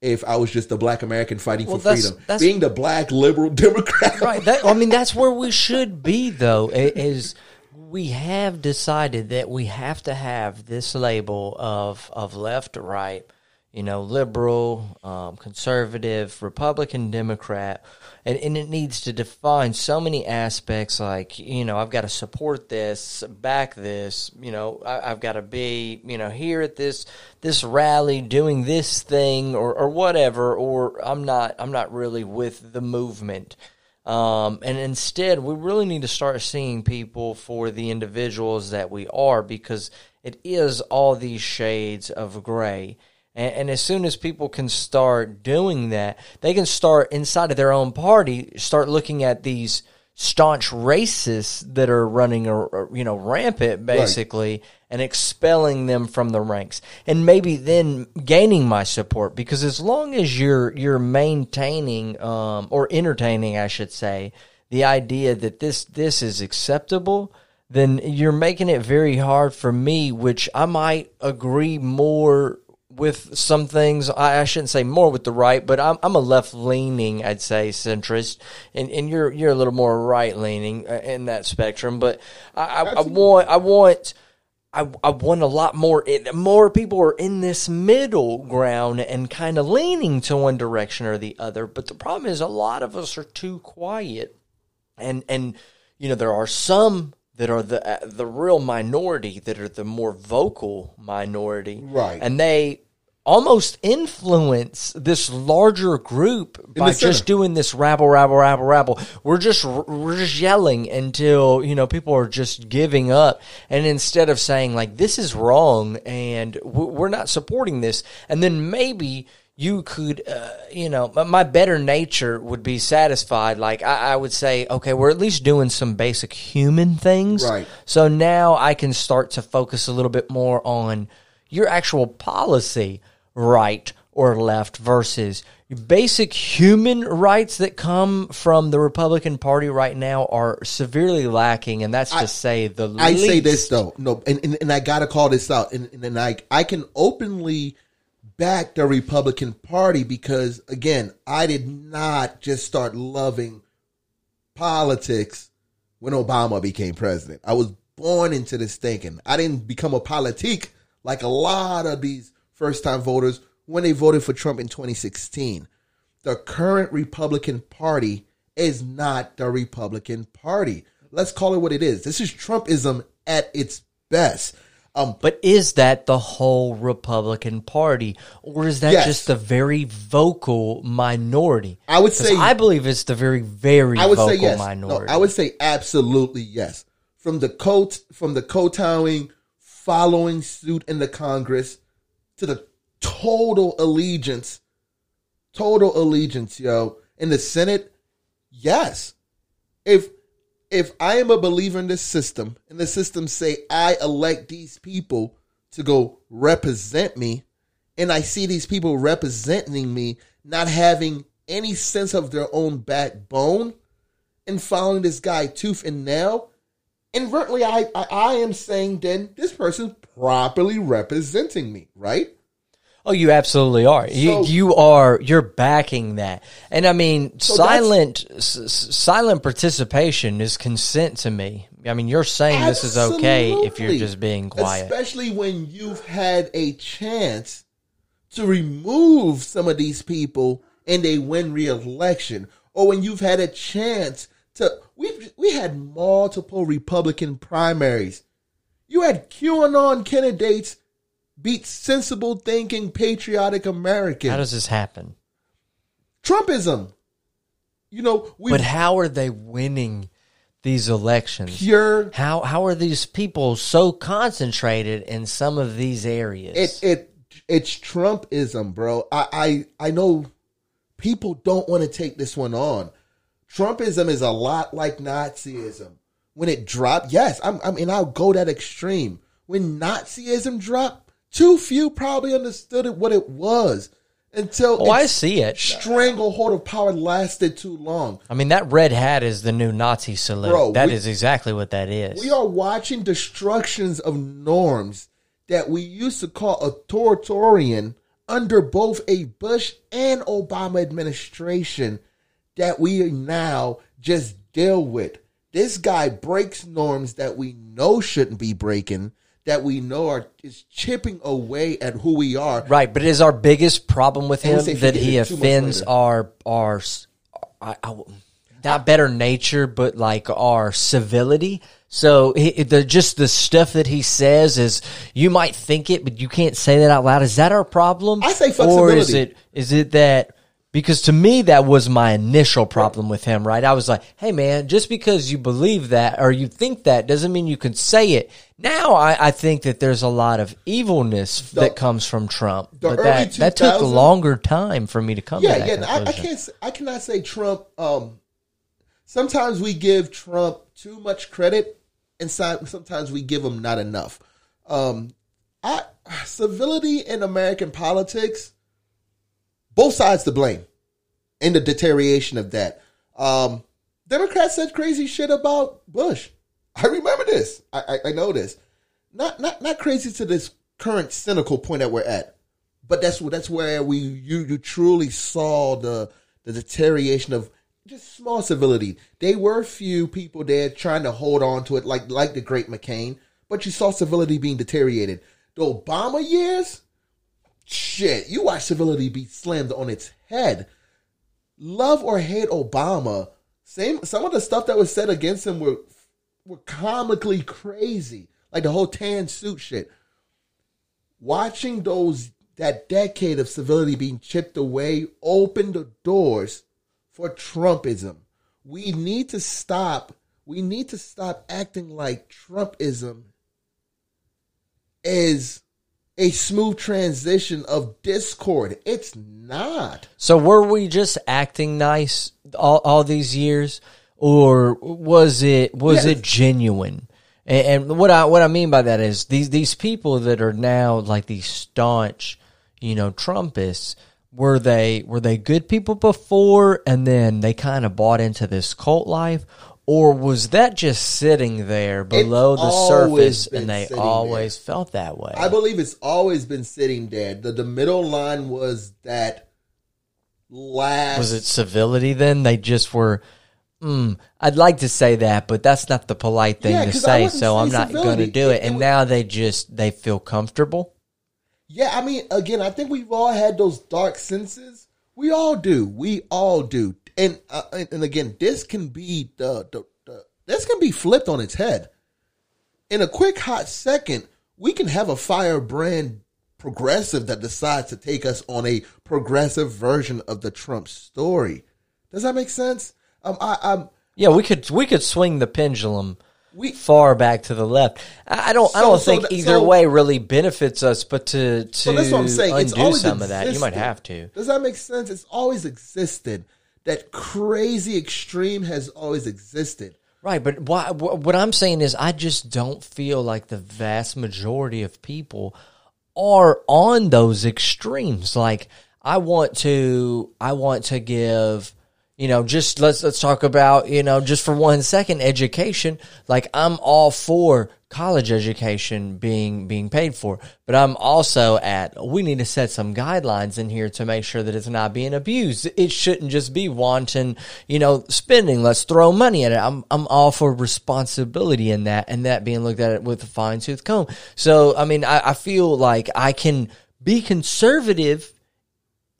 if I was just a black American fighting well, for that's, freedom. That's, Being the black liberal Democrat. Right. That, I mean, that's where we should be, though, is we have decided that we have to have this label of, of left right you know, liberal, um, conservative, Republican, Democrat, and, and it needs to define so many aspects like, you know, I've got to support this, back this, you know, I, have got to be, you know, here at this this rally doing this thing or, or whatever, or I'm not I'm not really with the movement. Um, and instead, we really need to start seeing people for the individuals that we are because it is all these shades of gray. And, and, as soon as people can start doing that, they can start inside of their own party, start looking at these staunch racists that are running, a, you know, rampant basically, right. and expelling them from the ranks, and maybe then gaining my support. Because as long as you're you're maintaining um, or entertaining, I should say, the idea that this this is acceptable then you're making it very hard for me, which I might agree more with some things. I, I, shouldn't say more with the right, but I'm, I'm a left leaning, I'd say, centrist, and, and you're you're a little more right leaning uh, in that spectrum. But I, I, I want I want. I, I want a lot more. More people are in this middle ground and kind of leaning to one direction or the other. But the problem is, a lot of us are too quiet, and and you know there are some that are the uh, the real minority that are the more vocal minority. Right. And they almost influence this larger group by just doing this rabble rabble rabble rabble. We're just we're just yelling until you know people are just giving up. And instead of saying like this is wrong and we're not supporting this and then maybe you could, uh, you know, my better nature would be satisfied. Like I, I, would say, okay, we're at least doing some basic human things. Right. So now I can start to focus a little bit more on your actual policy, right or left, versus basic human rights that come from the Republican Party right now are severely lacking, and that's to I, say the. I say this though, no, and and, and I got to call this out, and, and I I can openly back the Republican Party because, again, I did not just start loving politics when Obama became president. I was born into this thinking. I didn't become a politique like a lot of these first time voters when they voted for Trump in 2016. The current Republican Party is not the Republican Party. Let's call it what it is. This is Trumpism at its best. Um, But is that the whole Republican Party, or is that Yes. just a very vocal minority? I would say I believe it's the very very I would vocal say yes. No, minority. I would say absolutely yes. From the coat, from the kowtowing, following suit in the Congress, to the total allegiance, total allegiance, yo, in the Senate. Yes, if if I am a believer in this system, and the system say I elect these people to go represent me, and I see these people representing me not having any sense of their own backbone and following this guy tooth and nail, inadvertently I, I I am saying then this person's properly representing me, right? Oh, you absolutely are. you So- you are you're backing that, and I mean So silent s- s- silent participation is consent to me. I mean, you're saying this is okay if you're just being quiet. Especially when you've had a chance to remove some of these people and they win re-election, or when you've had a chance to we we had multiple Republican primaries. You had QAnon candidates beat sensible thinking patriotic Americans. How does this happen? Trumpism. You know, we But how are they winning these elections? pure How how are these people so concentrated in some of these areas? it it it's Trumpism, bro. I I, I know people don't want to take this one on. Trumpism is a lot like Nazism. When it dropped, yes, I'm, I mean I'll go that extreme. When Nazism dropped, too few probably understood it what it was until oh, I see it. stranglehold of power lasted too long. I mean, that red hat is the new Nazi salute. Bro, That is we- exactly what that is. We are watching destructions of norms that we used to call authoritarian under both a Bush and Obama administration that we now just deal with. This guy breaks norms that we know shouldn't be breaking, that we know are is chipping away at who we are. Right, but it is our biggest problem with him that he it two months offends our our s- I, I, not better nature, but like our civility. So he, the just the stuff that he says is you might think it, but you can't say that out loud. Is that our problem? I say or is it is it that? Because to me, that was my initial problem with him, right? I was like, hey man, just because you believe that or you think that doesn't mean you can say it. Now I, I think that there's a lot of evilness that comes from Trump. But that, that took a longer time for me to come Yeah, to that yeah. I, I can't. I cannot say Trump. Um, sometimes we give Trump too much credit, and sometimes we give him not enough. Um, I civility in American politics, both sides to blame, in the deterioration of that. Um, Democrats said crazy shit about Bush. I remember this. I, I, I know this. Not not not crazy to this current cynical point that we're at but that's that's where we you you truly saw the the deterioration of just small civility. They were few people there trying to hold on to it, like like the great McCain, but you saw civility being deteriorated. The Obama years, shit, you watch civility be slammed on its head. Love or hate Obama, same some of the stuff that was said against him were were comically crazy, like the whole tan suit shit watching those that decade of civility being chipped away opened the doors for Trumpism. We need to stop. We need to stop acting like Trumpism is a smooth transition of discord. It's not. So were we just acting nice all, all these years, or was it was Yes. it genuine? And, and what I what I mean by that is these these people that are now like these staunch, you know, Trumpists. Were they were they good people before, and then they kind of bought into this cult life, or was that just sitting there below the surface, and they always felt that way? I believe it's always been sitting there. The the middle line was that last Was it civility then? They just were. Mm, I'd like to say that, but that's not the polite thing Yeah, to say. So I'm not going to do It- it. it And was- now they just they feel comfortable. Yeah, I mean, again, I think we've all had those dark senses. We all do. We all do. And uh, and, again, this can be the, the the this can be flipped on its head. In a quick hot second, we can have a firebrand progressive that decides to take us on a progressive version of the Trump story. Does that make sense? Um, I, I'm Yeah, we could we could swing the pendulum we far back to the left. I don't I don't so think that- either so- way really benefits us, but to to So that's what I'm saying. Undo some of that, you might have to. Does that make sense? It's always existed. That crazy extreme has always existed. Right, but why, what I'm saying is, I just don't feel like the vast majority of people are on those extremes. Like, I want to, I want to give, you know, just let's let's talk about, you know, just for one second, education. Like, I'm all for college education being being paid for, but I'm also at we need to set some guidelines in here to make sure that it's not being abused. It shouldn't just be wanton, you know, spending. Let's throw money at it. I'm I'm all for responsibility in that and that being looked at it with a fine tooth comb. So I mean, I, I feel like I can be conservative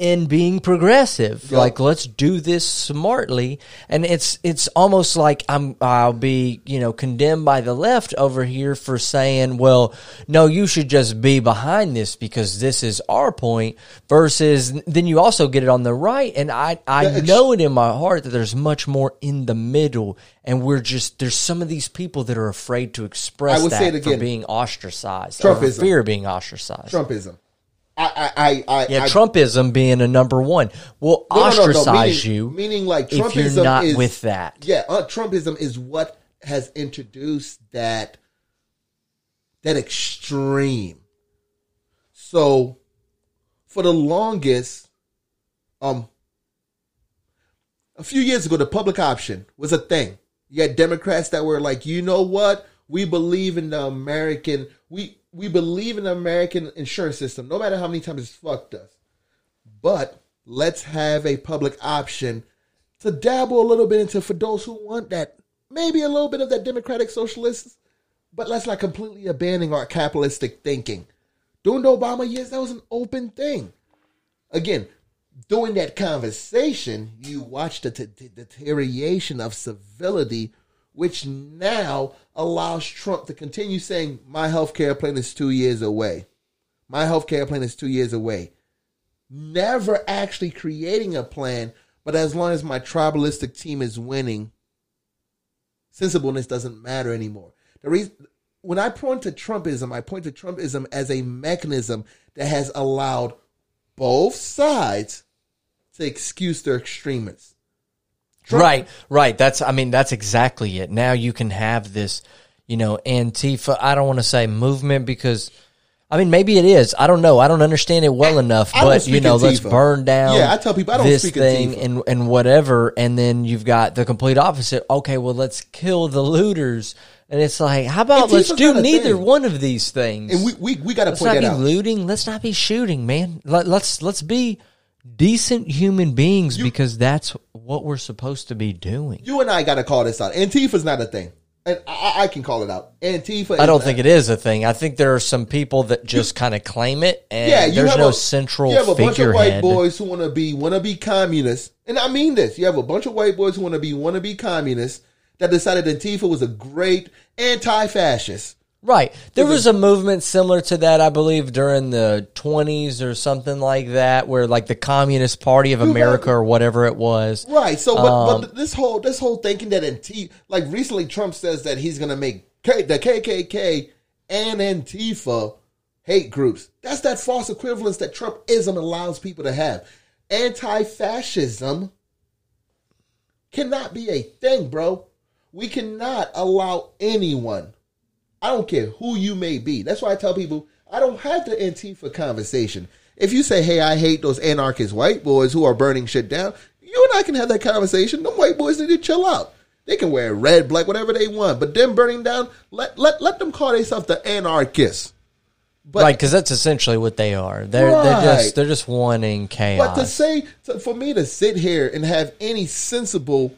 in being progressive. Like let's do this smartly. And it's it's almost like I'm I'll be, you know, condemned by the left over here for saying, well, no, you should just be behind this because this is our point versus then you also get it on the right and I I Yeah, know it in my heart that there's much more in the middle and we're just there's some of these people that are afraid to express I would that say it for again. being ostracized. Trumpism. fear of being ostracized. Trumpism. I, I, I, I Yeah, Trumpism being a number one will No, no, no, no, ostracize meaning- you meaning like if you're Trumpism not is- with that. Yeah, uh, Trumpism is what has introduced that that extreme. So, for the longest, um, a few years ago, the public option was a thing. You had Democrats that were like, you know what? We believe in the American. We we believe in the American insurance system, no matter how many times it's fucked us. But let's have a public option to dabble a little bit into for those who want that, maybe a little bit of that democratic socialist, but let's not completely abandon our capitalistic thinking. During the Obama years, that was an open thing. Again, during that conversation, you watched the t- t- deterioration of civility, which now allows Trump to continue saying, My health care plan is two years away. My health care plan is two years away never actually creating a plan, but as long as my tribalistic team is winning, sensibleness doesn't matter anymore. The reason when I point to Trumpism, I point to Trumpism as a mechanism that has allowed both sides to excuse their extremists. Trump- Right, right. That's I mean that's exactly it. Now you can have this, you know, Antifa. I don't want to say movement because. I mean, maybe it is. I don't know. I don't understand it well enough. I But you know, let's burn down. Yeah, I tell people I don't this speak thing Antifa. and and whatever. And then you've got the complete opposite. Okay, well, let's kill the looters. And it's like, how about let's do neither thing. one of these things? And we we, we got to Let's point not that be out. looting. Let's not be shooting, man. Let, let's let's be decent human beings because that's what we're supposed to be doing. You and I got to call this out. Antifa's not a thing, and I, I can call it out. Antifa. I don't think it is a thing. I think there are some people that just kind of claim it, and Yeah, you there's have no a, central You have a bunch of white boys who want to be want to be communists, and I mean this. You have a bunch of white boys who want to be want to be communists that decided Antifa was a great anti-fascist. Right. There was a movement similar to that, I believe, during the 20s or something like that, where like the Communist Party of America or whatever it was. Right. So, but, Um, but this whole this whole thinking that Antifa, like recently, Trump says that he's going to make K, the KKK and Antifa hate groups. That's that false equivalence that Trumpism allows people to have. Anti-fascism cannot be a thing, bro. We cannot allow anyone. I don't care who you may be. That's why I tell people I don't have the Antifa conversation. If you say, "Hey, I hate those anarchist white boys who are burning shit down," you and I can have that conversation. Them white boys need to chill out. They can wear red, black, whatever they want, but them burning down, let let let them call themselves the anarchists. But right, because that's essentially what they are. They're they're just they're just wanting chaos. But to say, to, for me to sit here and have any sensible,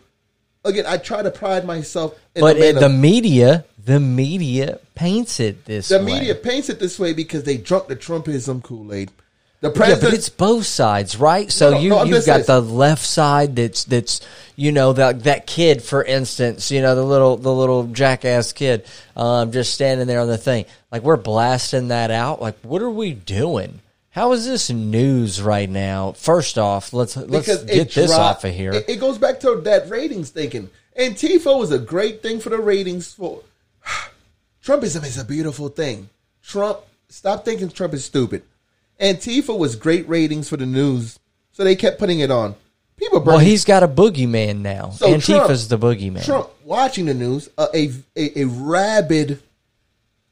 again, I try to pride myself in but the, it, of- the media, the media paints it this the way. media paints it this way because they drunk the Trumpism Kool Aid. The Yeah, but it's both sides, right? So No, you no, you've got the left side that's that's you know that that kid, for instance, you know the little the little jackass kid, um, just standing there on the thing. Like we're blasting that out. Like what are we doing? How is this news right now? First off, let's let's because get this dropped- off of here. It, it goes back to that ratings thinking. Antifa was a great thing for the ratings. For Trumpism is a beautiful thing. Trump, stop thinking Trump is stupid. Antifa was great ratings for the news, so they kept putting it on. People well, he's got a boogeyman now. So Antifa's Trump- the boogeyman. Trump watching the news, uh, a, a a rabid,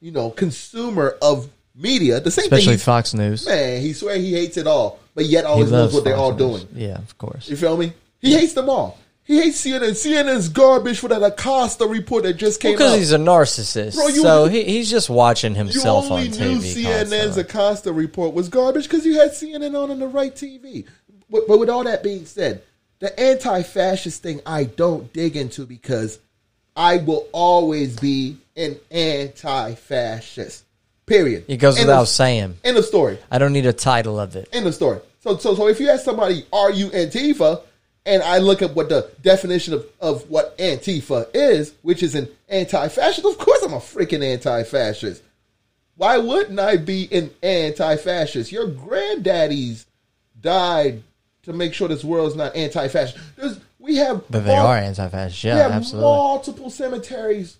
you know, consumer of media. The same especially thing. Fox News. Man, he swear he hates it all, but yet always knows what they're all News. doing. Yeah, of course. You feel me? He hates them all. He hates CNN. CNN's garbage for that Acosta report that just came Because out. he's a narcissist, Bro, you- so he, he's just watching you himself only on knew TV. CNN's constantly. Acosta report was garbage because you had CNN on on the right TV. But, but with all that being said, the anti-fascist thing I don't dig into because I will always be an anti-fascist. Period. It goes End without of- saying. End of story. I don't need a title of it. End of story. So, so, so if you ask somebody, "Are you Antifa?" And I look at what the definition of, of what Antifa is, which is an anti-fascist, of course I'm a freaking anti-fascist. Why wouldn't I be an anti-fascist? Your granddaddies died to make sure this world's not anti-fascist. There's, we have, But they mul- are anti-fascist. we Yeah, have absolutely. multiple cemeteries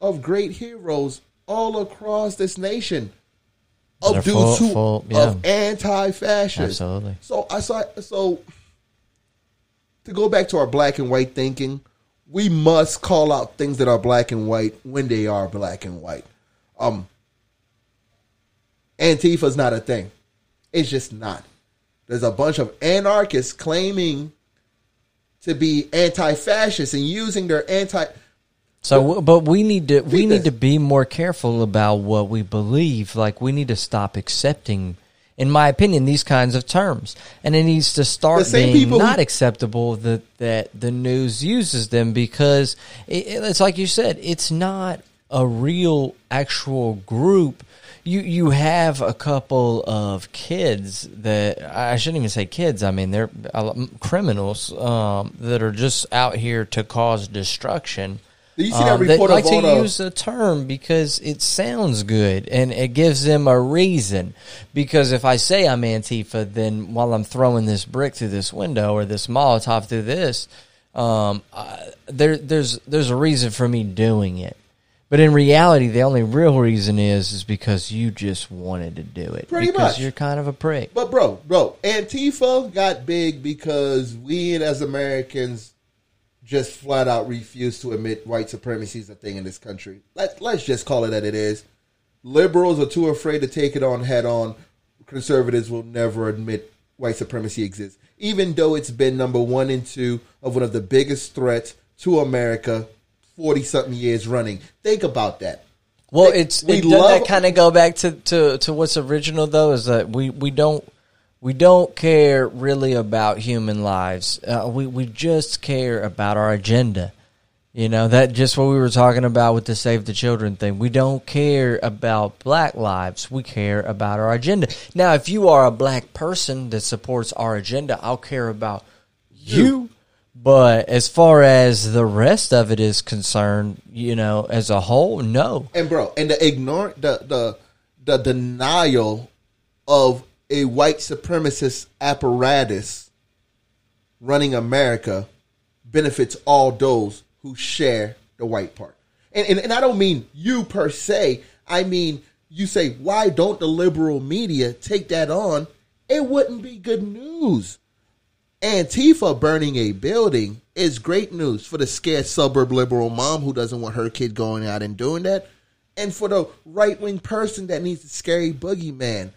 of great heroes all across this nation of dudes full- who full- of anti-fascists. Absolutely. So I saw so to go back to our black and white thinking, we must call out things that are black and white when they are black and white. Um Antifa's not a thing. It's just not. There's a bunch of anarchists claiming to be anti-fascist and using their anti So, but we need to we need to be more careful about what we believe. Like we need to stop accepting, in my opinion, these kinds of terms, and it needs to start being people not acceptable that that the news uses them because it, it's like you said, it's not a real actual group. You you have a couple of kids that I shouldn't even say kids. I mean they're criminals um, that are just out here to cause destruction. You see that Um, report like to use the term because it sounds good and it gives them a reason. Because if I say I'm Antifa, then while I'm throwing this brick through this window or this Molotov through this, um, I, there there's there's a reason for me doing it. But in reality, the only real reason is is because you just wanted to do it. Pretty because much. you're kind of a prick. But bro, bro, Antifa got big because we as Americans just flat out refuse to admit white supremacy is a thing in this country. Let let's just call it that it is. Liberals are too afraid to take it on head on. Conservatives will never admit white supremacy exists, even though it's been number one and two of one of the biggest threats to America forty something years running. Think about that. Well, it's we it, love- that kind of go back to, to, to what's original though is that we, we don't we don't care really about human lives. Uh, we we just care about our agenda. You know that just what we were talking about with the Save the Children thing. We don't care about black lives. We care about our agenda. Now, if you are a black person that supports our agenda, I'll care about you. But as far as the rest of it is concerned, you know, as a whole, no. And bro, and the ignore the the the denial of a white supremacist apparatus running America benefits all those who share the white part. And, and and I don't mean you per se. I mean you say why don't the liberal media take that on? It wouldn't be good news. Antifa burning a building is great news for the scared suburb liberal mom who doesn't want her kid going out and doing that, and for the right wing person that needs a scary boogeyman.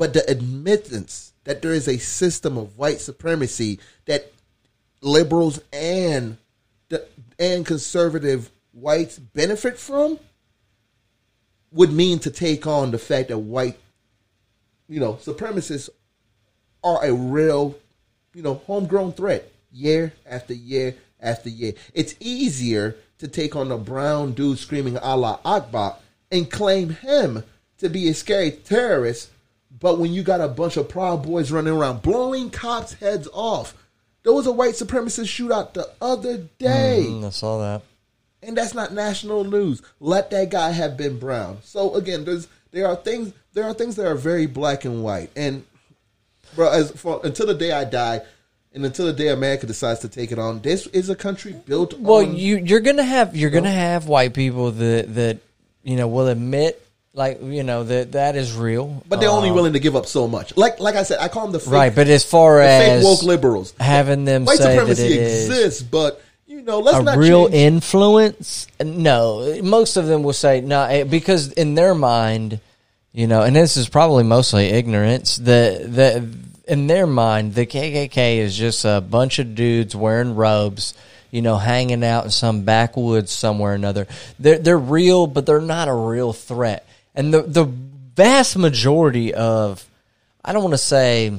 But the admittance that there is a system of white supremacy that liberals and the, and conservative whites benefit from would mean to take on the fact that white, you know, supremacists are a real, you know, homegrown threat year after year after year. It's easier to take on a brown dude screaming Allah Akbar and claim him to be a scary terrorist But when you got a bunch of Proud Boys running around blowing cops' heads off, there was a white supremacist shootout the other day. Mm, I saw that. and that's not national news. Let that guy have been brown. So again, there's there are things there are things that are very black and white. And bro, as for until the day I die, and until the day America decides to take it on, this is a country built Well, on. you you're gonna have you're gonna have white people that that you know will admit like you know that that is real, but they're only Um, willing to give up so much. Like like I said, I call them the fake, right. But as far as woke liberals. having them White say that supremacy exists, but you know, let's a not real change. influence, no. Most of them will say no eh, because in their mind, you know, and this is probably mostly ignorance. The the in their mind, the KKK is just a bunch of dudes wearing robes. You know, hanging out in some backwoods somewhere or another. They're they're real, but they're not a real threat. And the the vast majority of, I don't want to say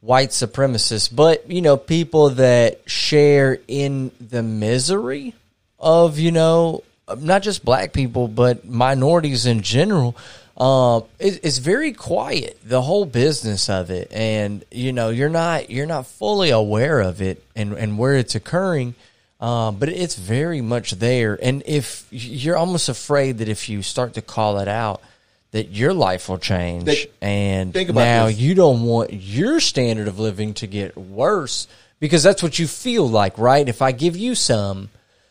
white supremacists, but you know, people that share in the misery of you know not just black people but minorities in general. Um, it, it's very quiet the whole business of it, and you know you're not you're not fully aware of it and and where it's occurring. Um, but it's very much there, and if you're almost afraid that if you start to call it out, that your life will change, Think- and now this. you don't want your standard of living to get worse because that's what you feel like, right? If I give you some,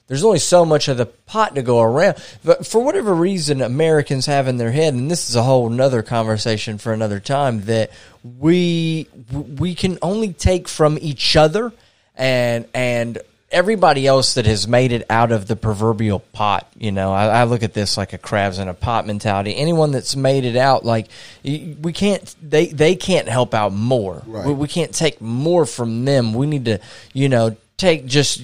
there's only so much of the pot to go around. But for whatever reason, Americans have in their head, and this is a whole another conversation for another time, that we we can only take from each other and and everybody else that has made it out of the proverbial pot. You know, I, I look at this like a crabs in a pot mentality. Anyone that's made it out, like we can't, they they can't help out more. Right. We, we can't take more from them. We need to, you know, take just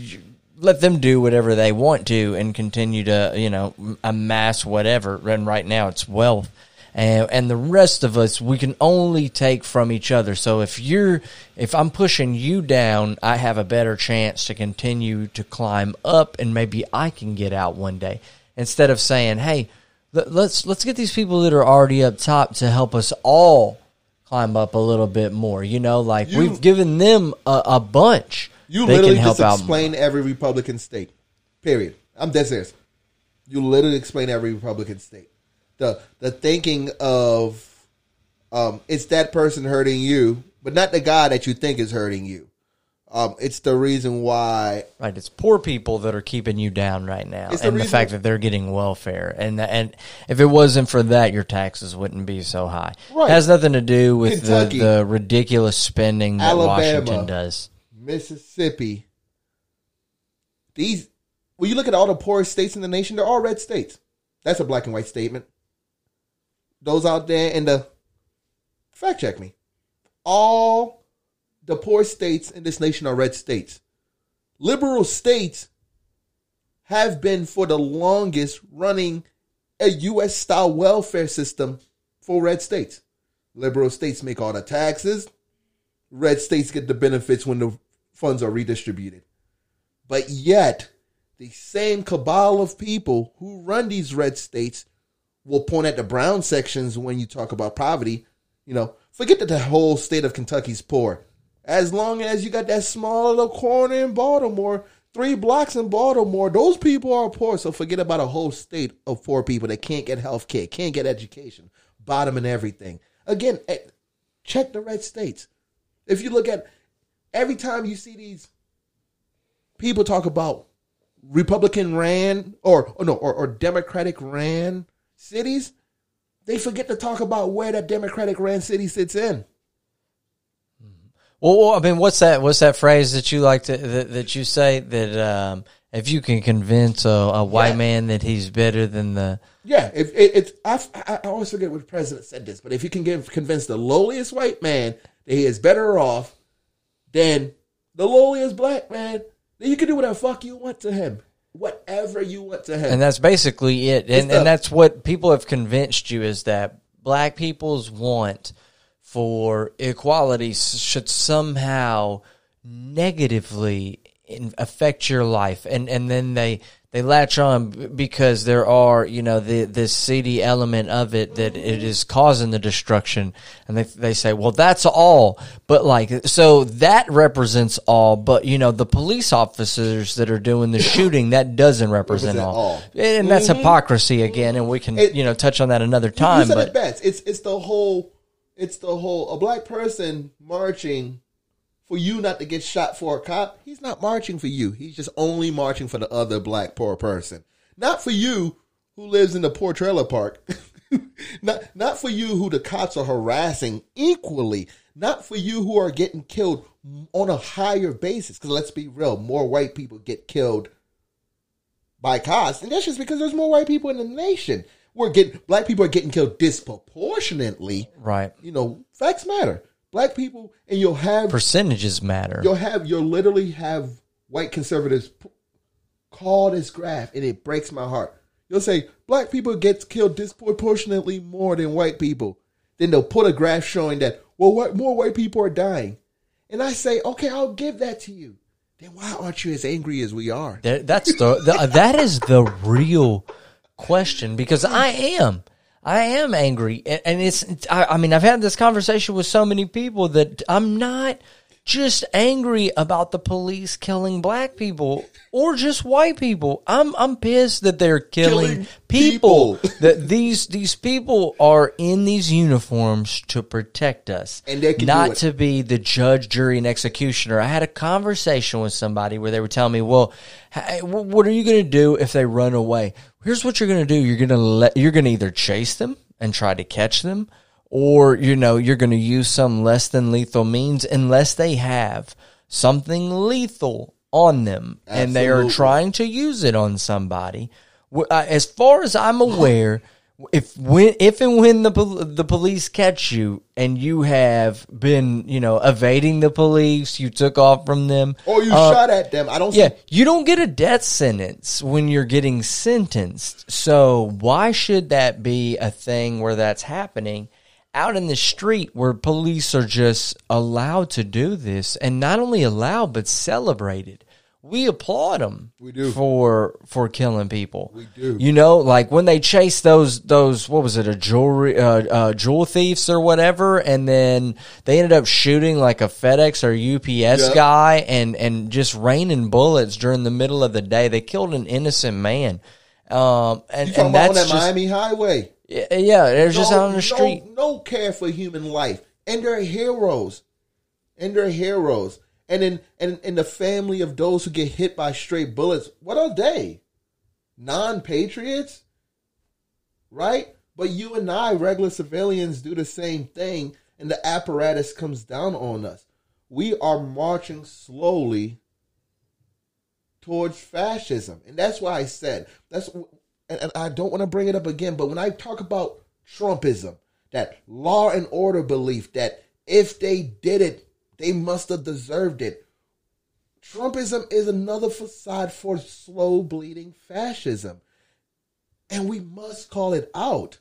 let them do whatever they want to and continue to, you know, amass whatever. And right now, it's wealth. And, and the rest of us, we can only take from each other. So if you're, if I'm pushing you down, I have a better chance to continue to climb up, and maybe I can get out one day. Instead of saying, "Hey, let- let's let's get these people that are already up top to help us all climb up a little bit more." You know, like You- we've given them a, a bunch. You they literally can help just explain every Republican state. Period. I'm dead serious. You literally explain every Republican state. The the thinking of um, it's that person hurting you, but not the guy that you think is hurting you. Um, it's the reason why Right, it's poor people that are keeping you down right now, the and the reason- fact that they're getting welfare, and and if it wasn't for that, your taxes wouldn't be so high. Right. It has nothing to do with the, the ridiculous spending that Alabama. Washington does. Mississippi, these when you look at all the poorest states in the nation, they're all red states. That's a black and white statement. Those out there in the fact check me. All the poor states in this nation are red states. Liberal states have been for the longest running a US style welfare system for red states. Liberal states make all the taxes, red states get the benefits when the funds are redistributed. But yet, the same cabal of people who run these red states will point at the brown sections when you talk about poverty. You know, forget that the whole state of Kentucky's poor. As long as you got that small little corner in Baltimore, three blocks in Baltimore, those people are poor. So forget about a whole state of poor people that can't get health care, can't get education, bottom in everything. Again, eh, check the red states. If you look at every time you see these people talk about Republican ran or, or no or, or Democratic ran cities, they forget to talk about where that Democratic ran city sits in. Well, I mean, what's that? What's that phrase that you like to that, that you say that um, if you can convince a, a white Yeah. man that he's better than the Yeah, if it, it's I, I I always forget what the president said this, but if you can give convince the lowliest white man that he is better off than the lowliest black man, then you can do whatever fuck you want to him, whatever you want to have. And that's basically it. And, and that's what people have convinced you is that black people's want for equality should somehow negatively in, affect your life, and and then they they latch on because there are you know the this seedy element of it that it is causing the destruction, and they they say, well, that's all, but like so that represents all, but you know the police officers that are doing the shooting that doesn't represent, Represent all. all. and that's mm-hmm. hypocrisy again, and we can It- you know touch on that another You time, said but it best. It's it's the whole it's the whole a black person marching for you not to get shot for a cop. He's not marching for you. He's just only marching for the other black poor person. Not for you who lives in the poor trailer park. not not for you who the cops are harassing equally. Not for you who are getting killed on a higher basis. Because let's be real, more white people get killed by cops, and that's just because there's more white people in the nation. We're getting black people are getting killed disproportionately. right You know, facts matter. Black people, and you'll have percentages matter. you'll have you'll literally have white conservatives p- call this graph, and it breaks my heart. You'll say black people get killed disproportionately more than white people. Then they'll put a graph showing that well, what more white people are dying, and I say, okay, I'll give that to you. Then why aren't you as angry as we are? That, that's the, the that is the real question because I am I am angry. And, it's I mean I've had this conversation with so many people that I'm not just angry about the police killing black people or just white people. I'm I'm pissed that they're killing, Killing people. people. that these these people are in these uniforms to protect us And they can not to be the judge, jury, and executioner. I had a conversation with somebody where they were telling me, "Well, hey, what are you going to do if they run away? Here's what you're going to do. You're going to let you're going to either chase them and try to catch them, or you know you're going to use some less than lethal means unless they have something lethal on them and they are trying to use it on somebody. Uh, As far as I'm aware, if when if and when the the police catch you and you have been you know evading the police, you took off from them, Or you uh, shot at them. I don't. yeah, you don't get a death sentence when you're getting sentenced. So why should that be a thing where that's happening out in the street where police are just allowed to do this and not only allowed but celebrated? We applaud them. We do. for for killing people. We do. You know, like when they chase those those what was it a jewelry uh, uh, jewel thieves or whatever, and then they ended up shooting like a FedEx or UPS Yep. guy and and just raining bullets during the middle of the day. They killed an innocent man. Um, and You talking and about on that just Miami highway? Yeah, yeah, they're just out on the street. No, no care for human life, and they're heroes, and they're heroes. And in and in the family of those who get hit by stray bullets, what are they? Non patriots, right? But you and I, regular civilians, do the same thing, and the apparatus comes down on us. We are marching slowly towards fascism, and that's why I said that's. And, and I don't want to bring it up again, but when I talk about Trumpism, that law and order belief that if they did it, they must have deserved it. Trumpism is another facade for slow bleeding fascism, and we must call it out.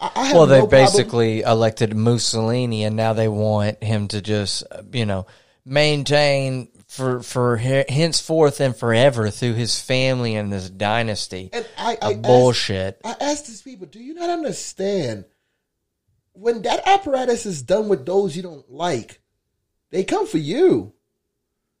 I, I have Well, they no problem- basically elected Mussolini, and now they want him to just, you know, maintain for for henceforth and forever through his family and this dynasty. And I, of I asked- bullshit. I ask these people, do you not understand when that apparatus is done with those you don't like, they come for you.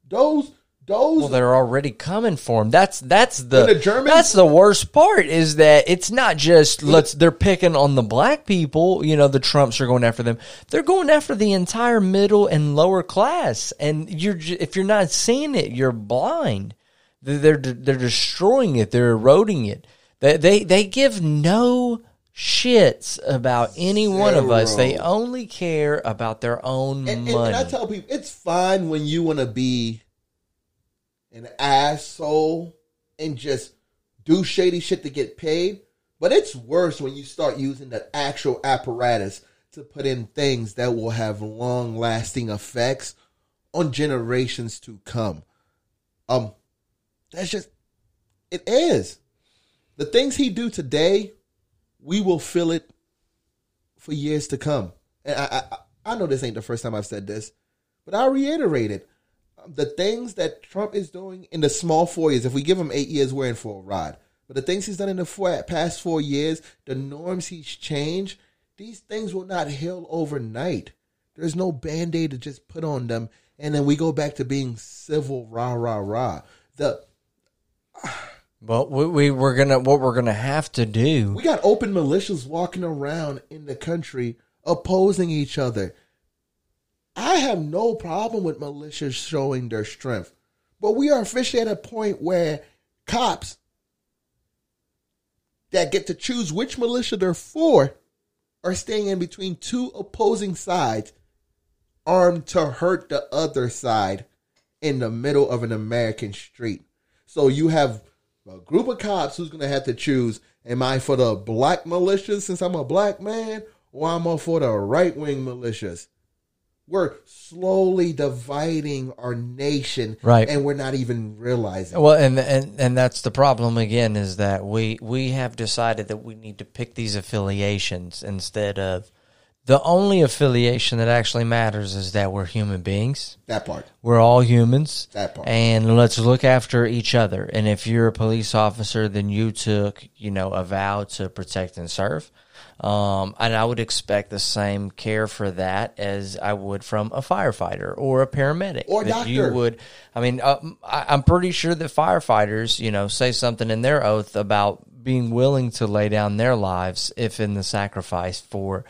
Those those Well, they're already coming for him. That's that's the, the Germans- that's the worst part is that it's not just let's they're picking on the black people. You know, the Trumps are going after them. They're going after the entire middle and lower class. And you're if you're not seeing it, you're blind. They're they're, destroying it. They're eroding it. They they they give no shits about any one of us. They only care about their own and, and, money. and I tell people it's fine when you want to be an asshole and just do shady shit to get paid, but it's worse when you start using the actual apparatus to put in things that will have long lasting effects on generations to come. Um, that's just it is. The things he do today, we will feel it for years to come. And I, I, I know this ain't the first time I've said this, but I'll reiterate it. The things that Trump is doing in the small four years, if we give him eight years, we're in for a ride. But the things he's done in the four, past four years, the norms he's changed, these things will not heal overnight. There's no band aid to just put on them, and then we go back to being civil, rah rah rah. The Well, we, we we're gonna what we're gonna have to do. we got open militias walking around in the country opposing each other. I have no problem with militias showing their strength, but we are officially at a point where cops that get to choose which militia they're for are staying in between two opposing sides, armed to hurt the other side in the middle of an American street. So you have a group of cops who's going to have to choose am I for the black militias since I'm a black man, or am I for the right wing militias? We're slowly dividing our nation, Right. And we're not even realizing. Well, and and and that's the problem again is that we we have decided that we need to pick these affiliations instead of the only affiliation that actually matters is that we're human beings. that part. We're all humans. That part. And let's look after each other. And if you're a police officer, then you took, you know, a vow to protect and serve. Um, and I would expect the same care for that as I would from a firefighter or a paramedic. Or that You doctor. would, I mean, uh, I, I'm pretty sure that firefighters, you know, say something in their oath about being willing to lay down their lives if in the sacrifice for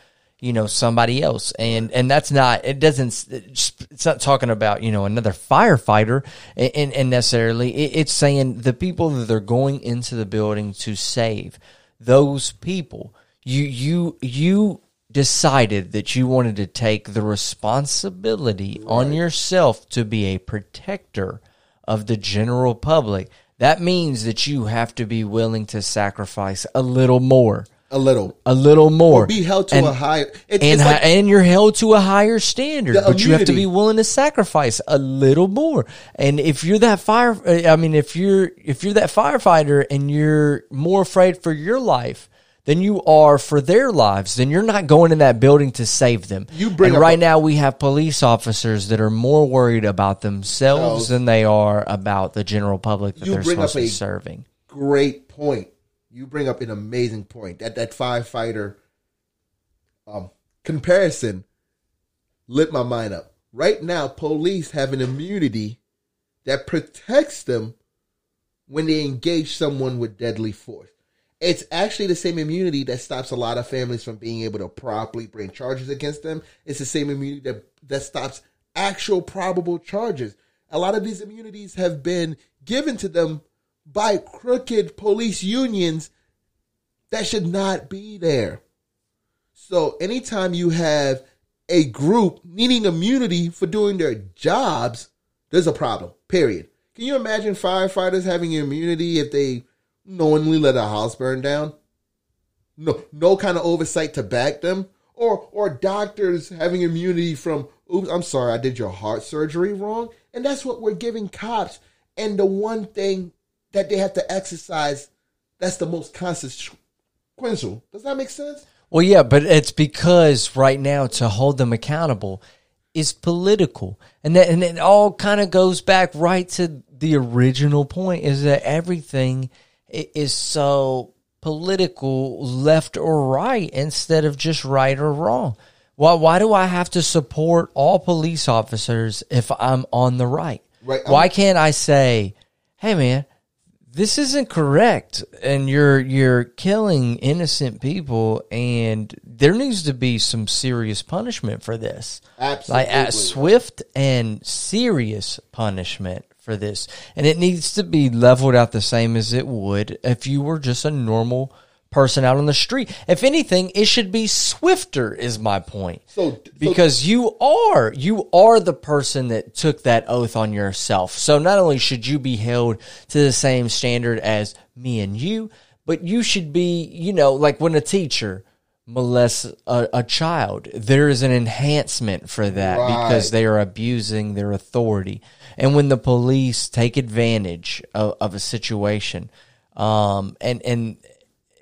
you know somebody else. And and that's not it doesn't it's not talking about you know another firefighter and, and necessarily. It's saying the people that they're going into the building to save those people. You you you decided that you wanted to take the responsibility on yourself to be a protector of the general public. That means that you have to be willing to sacrifice a little more a little. a little more Be held to And- a higher. It, and it's like, and you're held to a higher standard, but you have to be willing to sacrifice a little more. And if you're that fire, I mean, if you're if you're that firefighter and you're more afraid for your life than you are for their lives, then you're not going in that building to save them. You bring and right a- now we have police officers that are more worried about themselves Themselves. than they are about the general public that You they're supposed to be serving. great point. You bring up an amazing point. That that firefighter um, comparison lit my mind up. Right now, police have an immunity that protects them when they engage someone with deadly force. It's actually the same immunity that stops a lot of families from being able to properly bring charges against them. It's the same immunity that, that stops actual probable charges. A lot of these immunities have been given to them by crooked police unions that should not be there. So anytime you have a group needing immunity for doing their jobs, there's a problem. Period. Can you imagine firefighters having immunity if they knowingly let a house burn down? No, no kind of oversight to back them, or or doctors having immunity from. Oops, I'm sorry, I did your heart surgery wrong, and that's what we're giving cops. And the one thing that they have to exercise, that's the most consequential. Does that make sense? Well, yeah, but it's because right now to hold them accountable is political, and that, and it all kind of goes back right to the original point: is that everything is so political, left or right, instead of just right or wrong. Why? Why do I have to support all police officers if I'm on the right? Right, I'm- Why can't I say, "Hey, man"? This isn't correct and you're you're killing innocent people and there needs to be some serious punishment for this like Absolutely. uh, swift and serious punishment for this and it needs to be leveled out the same as it would if you were just a normal person out on the street. If anything it should be swifter is my point. So- so- because you are you are the person that took that oath on yourself. So not only should you be held to the same standard as me and you but you should be you know like when a teacher molests a, a child there is an enhancement for that because they are abusing their authority. And when the police take advantage of, of a situation um and and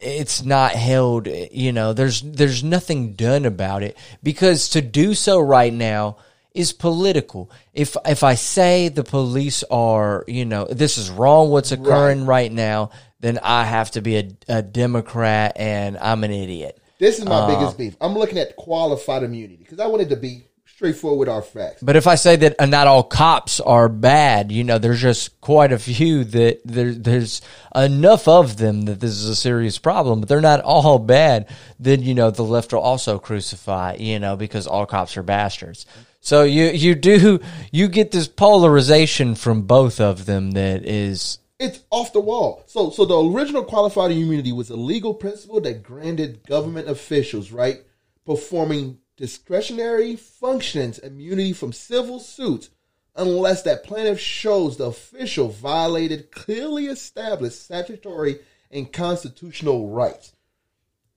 it's not held you know there's there's nothing done about it because to do so right now is political. If if I say the police are, you know, this is wrong what's occurring right, now, then I have to be a, a Democrat and I'm an idiot. This is my uh, biggest beef. I'm looking at qualified immunity because I wanted to be straightforward with our facts. But if I say that uh, not all cops are bad, you know, there's just quite a few that there, there's enough of them that this is a serious problem, but they're not all bad. Then, you know, the left will also crucify, you know, because all cops are bastards. So you, you do, you get this polarization from both of them that is, It's off the wall. So, so the original qualified immunity was a legal principle that granted government officials, right, performing discretionary functions immunity from civil suits unless that plaintiff shows the official violated clearly established statutory and constitutional rights.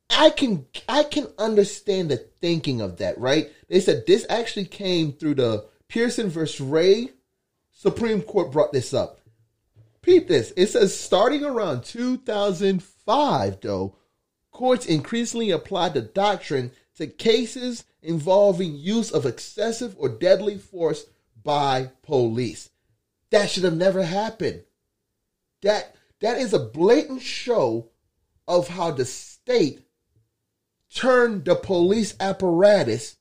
I can I can understand the thinking of that, right? They said this actually came through the Pierson versus Ray Supreme Court brought this up. Peep this. It says starting around 2005, though, courts increasingly applied the doctrine to cases involving use of excessive or deadly force by police. That should have never happened. That that is a blatant show of how the state turned the police apparatus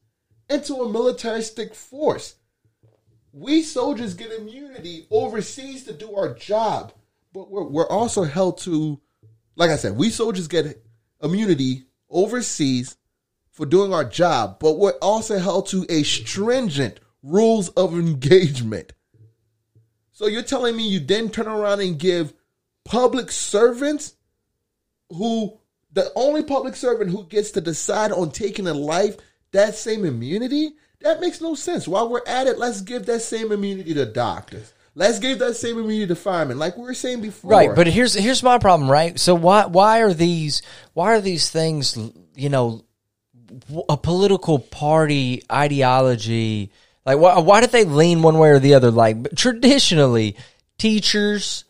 into a militaristic force. We soldiers get immunity overseas to do our job, but we're, we're also held to, like I said, we soldiers get immunity overseas for doing our job, but we're also held to a stringent rules of engagement. So you're telling me you then turn around and give public servants who the only public servant who gets to decide on taking a life that same immunity? That makes no sense. While we're at it, let's give that same immunity to doctors. Let's give that same immunity to firemen, like we were saying before. right. But here's, here's my problem, right? So why, why are these, why are these things, you know, a political party ideology. Like, why, why did they lean one way or the other? Like, traditionally, teachers,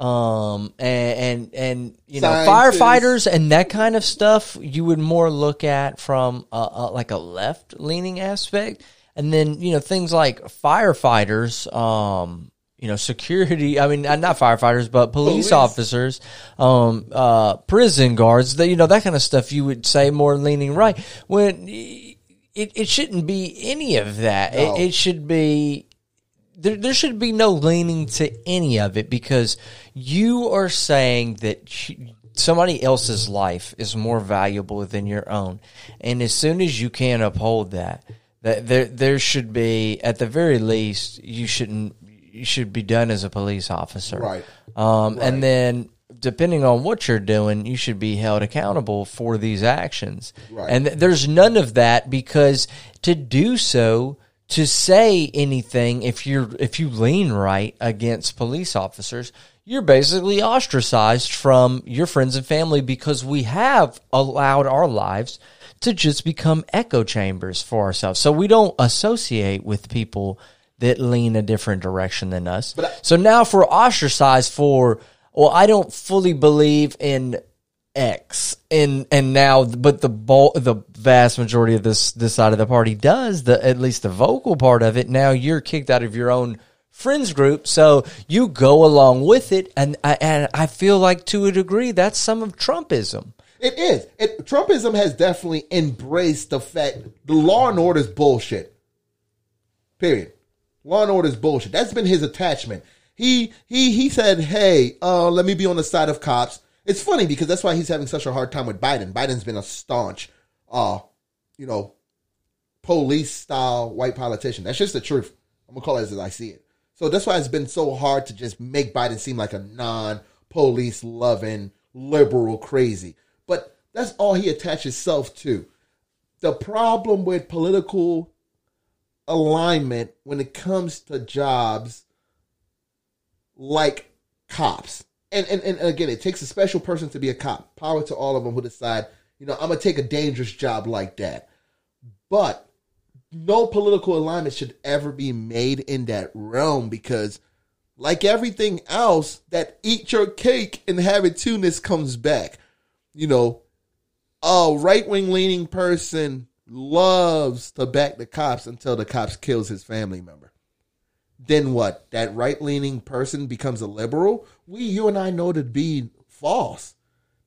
um, and and, and you know, firefighters and that kind of stuff, you would more look at from a, a, like a left leaning aspect, and then you know things like firefighters, um, you know, security. I mean, uh, not firefighters, but police, Police. officers, um, uh, prison guards. That you know that kind of stuff. You would say more leaning right when it it shouldn't be any of that. No. It, it should be there, there should be no leaning to any of it because you are saying that you- somebody else's life is more valuable than your own, and as soon as you can't uphold that, that there there should be at the very least you shouldn't should be done as a police officer, Right. Um, Right. and then depending on what you're doing, you should be held accountable for these actions, Right. and th- there's none of that because to do so to say anything if you're if you lean right against police officers you're basically ostracized from your friends and family because we have allowed our lives to just become echo chambers for ourselves so we don't associate with people that lean a different direction than us But I- so now if we're ostracized for well i don't fully believe in X and and now but the bul- the vast majority of this this side of the party does the at least the vocal part of it now you're kicked out of your own friends group so you go along with it and I, and I feel like to a degree that's some of Trumpism It is. It, Trumpism has definitely embraced the fact the law and order is bullshit. Period. Law and order is bullshit. That's been his attachment. He he he said, "Hey, uh, let me be on the side of cops." It's funny because that's why he's having such a hard time with Biden. Biden's been a staunch, uh, you know, police style white politician. That's just the truth. I'm gonna call it as I see it. So that's why it's been so hard to just make Biden seem like a non police loving liberal crazy. But that's all he attaches himself to. The problem with political alignment when it comes to jobs like cops. And, and and again, it takes a special person to be a cop. Power to all of them who decide, you know, I'm gonna take a dangerous job like that. But no political alignment should ever be made in that realm because, like everything else, that eat your cake and have it too, comes back. You know, a right wing leaning person loves to back the cops until the cops kills his family member. Then what? That right leaning person becomes a liberal? We, you and I know to be false.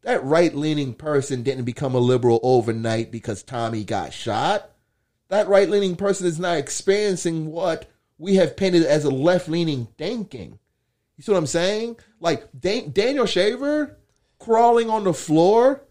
That right leaning person didn't become a liberal overnight because Tommy got shot. That right leaning person is not experiencing what we have painted as a left leaning thinking. You see what I'm saying? Like Dan- Daniel Shaver crawling on the floor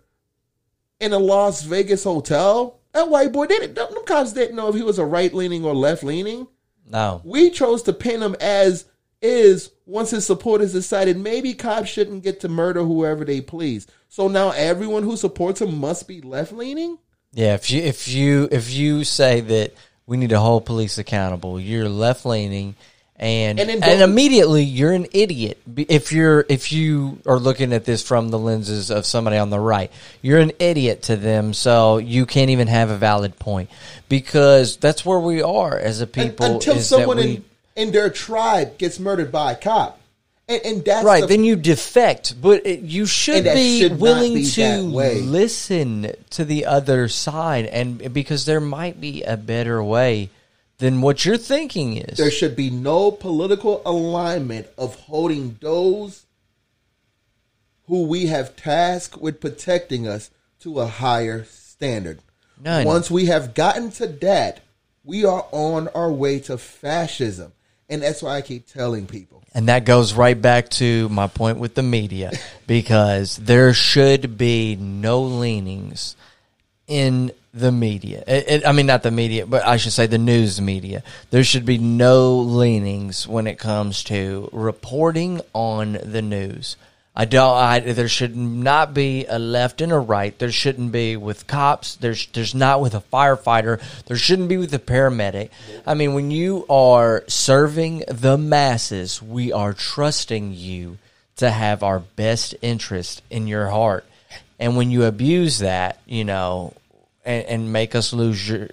in a Las Vegas hotel. That white boy didn't. Them cops didn't know if he was a right leaning or left leaning. No. We chose to paint him as is once his supporters decided maybe cops shouldn't get to murder whoever they please. So now everyone who supports him must be left leaning. Yeah, if you if you if you say that we need to hold police accountable, you're left leaning and And and, immediately you're an idiot if you're if you are looking at this from the lenses of somebody on the right. You're an idiot to them so you can't even have a valid point. Because that's where we are as a people until someone we- in, in their tribe gets murdered by a cop. And, and that's right the- then you defect but it, you should be should willing be to listen to the other side and because there might be a better way than what you're thinking is there should be no political alignment of holding those who we have tasked with protecting us to a higher standard. None. Once we have gotten to that, we are on our way to fascism. And that's why I keep telling people. And that goes right back to my point with the media because there should be no leanings in the media. It, it- I mean, not the media, but I should say the news media. There should be no leanings when it comes to reporting on the news. I don't. I, there should not be a left and a right. There shouldn't be with cops. There's there's not with a firefighter. There shouldn't be with a paramedic. I mean, when you are serving the masses, we are trusting you to have our best interest in your heart. And when you abuse that, you know, and, and make us lose your,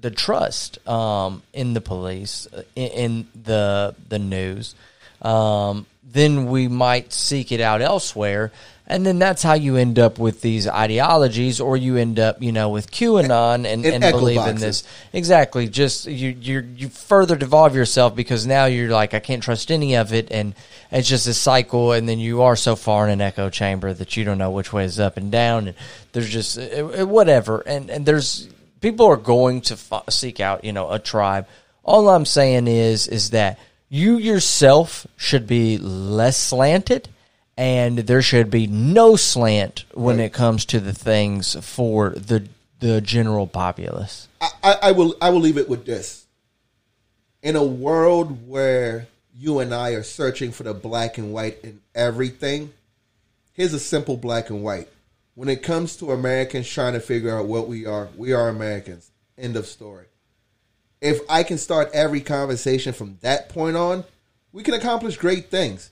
the trust um, in the police, uh, in, in the the news, um, then we might seek it out elsewhere, and then that's how you end up with these ideologies, or you end up, you know, with QAnon and, And and believe in this exactly. Just you you you further devolve yourself because now you're like I can't trust any of it, and it's just a cycle, and then you are so far in an echo chamber that you don't know which way is up and down, and there's just uh, uh, whatever, and and there's people are going to f- seek out you know a tribe. All I'm saying is is that you yourself should be less slanted. And there should be no slant when it comes to the things for the the general populace. I, I, I will I will leave it with this. In a world where you and I are searching for the black and white in everything, here's a simple black and white. When it comes to Americans trying to figure out what we are, we are Americans. End of story. If I can start every conversation from that point on, we can accomplish great things.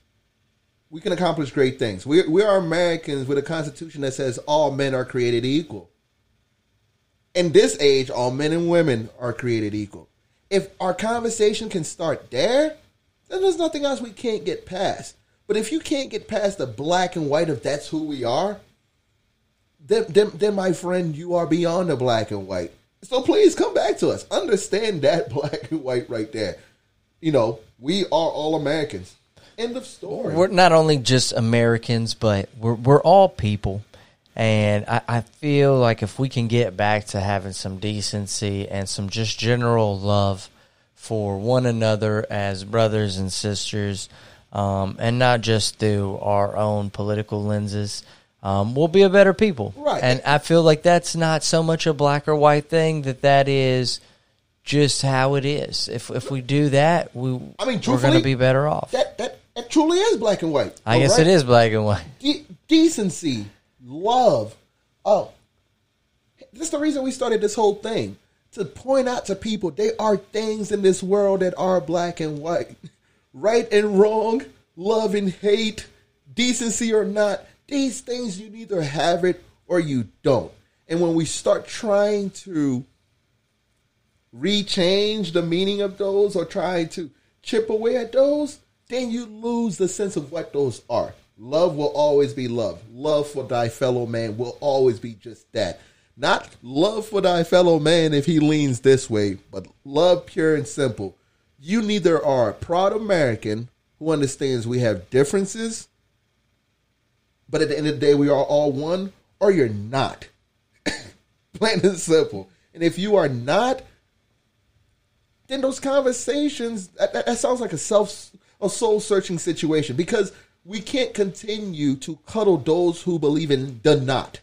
We can accomplish great things. We, we are Americans with a constitution that says all men are created equal in this age, all men and women are created equal. If our conversation can start there, then there's nothing else we can't get past. But if you can't get past the black and white of that's who we are, then, then, then my friend, you are beyond the black and white. So please come back to us. Understand that black and white right there. You know, we are all Americans. End of story. We're not only just Americans, but we're we're all people, and I, I feel like if we can get back to having some decency and some just general love for one another as brothers and sisters, um, and not just through our own political lenses, um, we'll be a better people. Right. And I feel like that's not so much a black or white thing; that that is just how it is. If if we do that, we I mean, we're going to be better off. that, that, that truly is black and white. I guess All it right? is black and white. de- decency, love. Oh, that's the reason we started this whole thing to point out to people there are things in this world that are black and white, right and wrong, love and hate, decency or not. These things you either have it or you don't. And when we start trying to rechange the meaning of those or try to chip away at those, then you lose the sense of what those are. Love will always be love. Love for thy fellow man will always be just that. Not love for thy fellow man if he leans this way, but love pure and simple. You neither are a proud American who understands we have differences, but at the end of the day, we are all one, or you're not. Plain and simple. And if you are not, then those conversations that, that, sounds like a self a soul searching situation because we can't continue to cuddle those who believe in the not.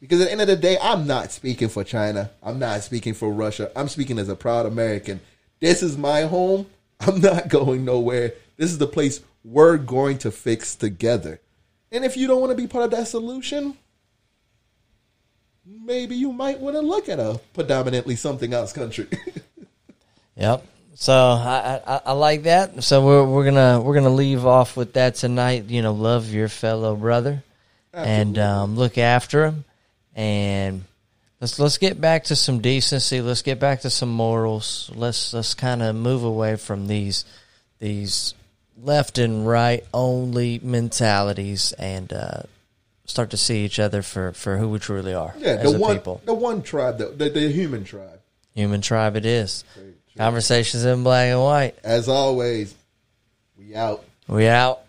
Because at the end of the day, I'm not speaking for China. I'm not speaking for Russia. I'm speaking as a proud American. This is my home. I'm not going nowhere. This is the place we're going to fix together. And if you don't want to be part of that solution, maybe you might want to look at a predominantly something else country. Yep. So I, I I like that. So we're we're gonna we're gonna leave off with that tonight. You know, love your fellow brother, and um, look after him, and let's let's get back to some decency. Let's get back to some morals. Let's let's kind of move away from these these left and right only mentalities and uh, start to see each other for for who we truly are yeah, the one people. the one tribe, the, the, the human tribe. Human tribe, it is. Conversations in black and white. As always, we out. We out.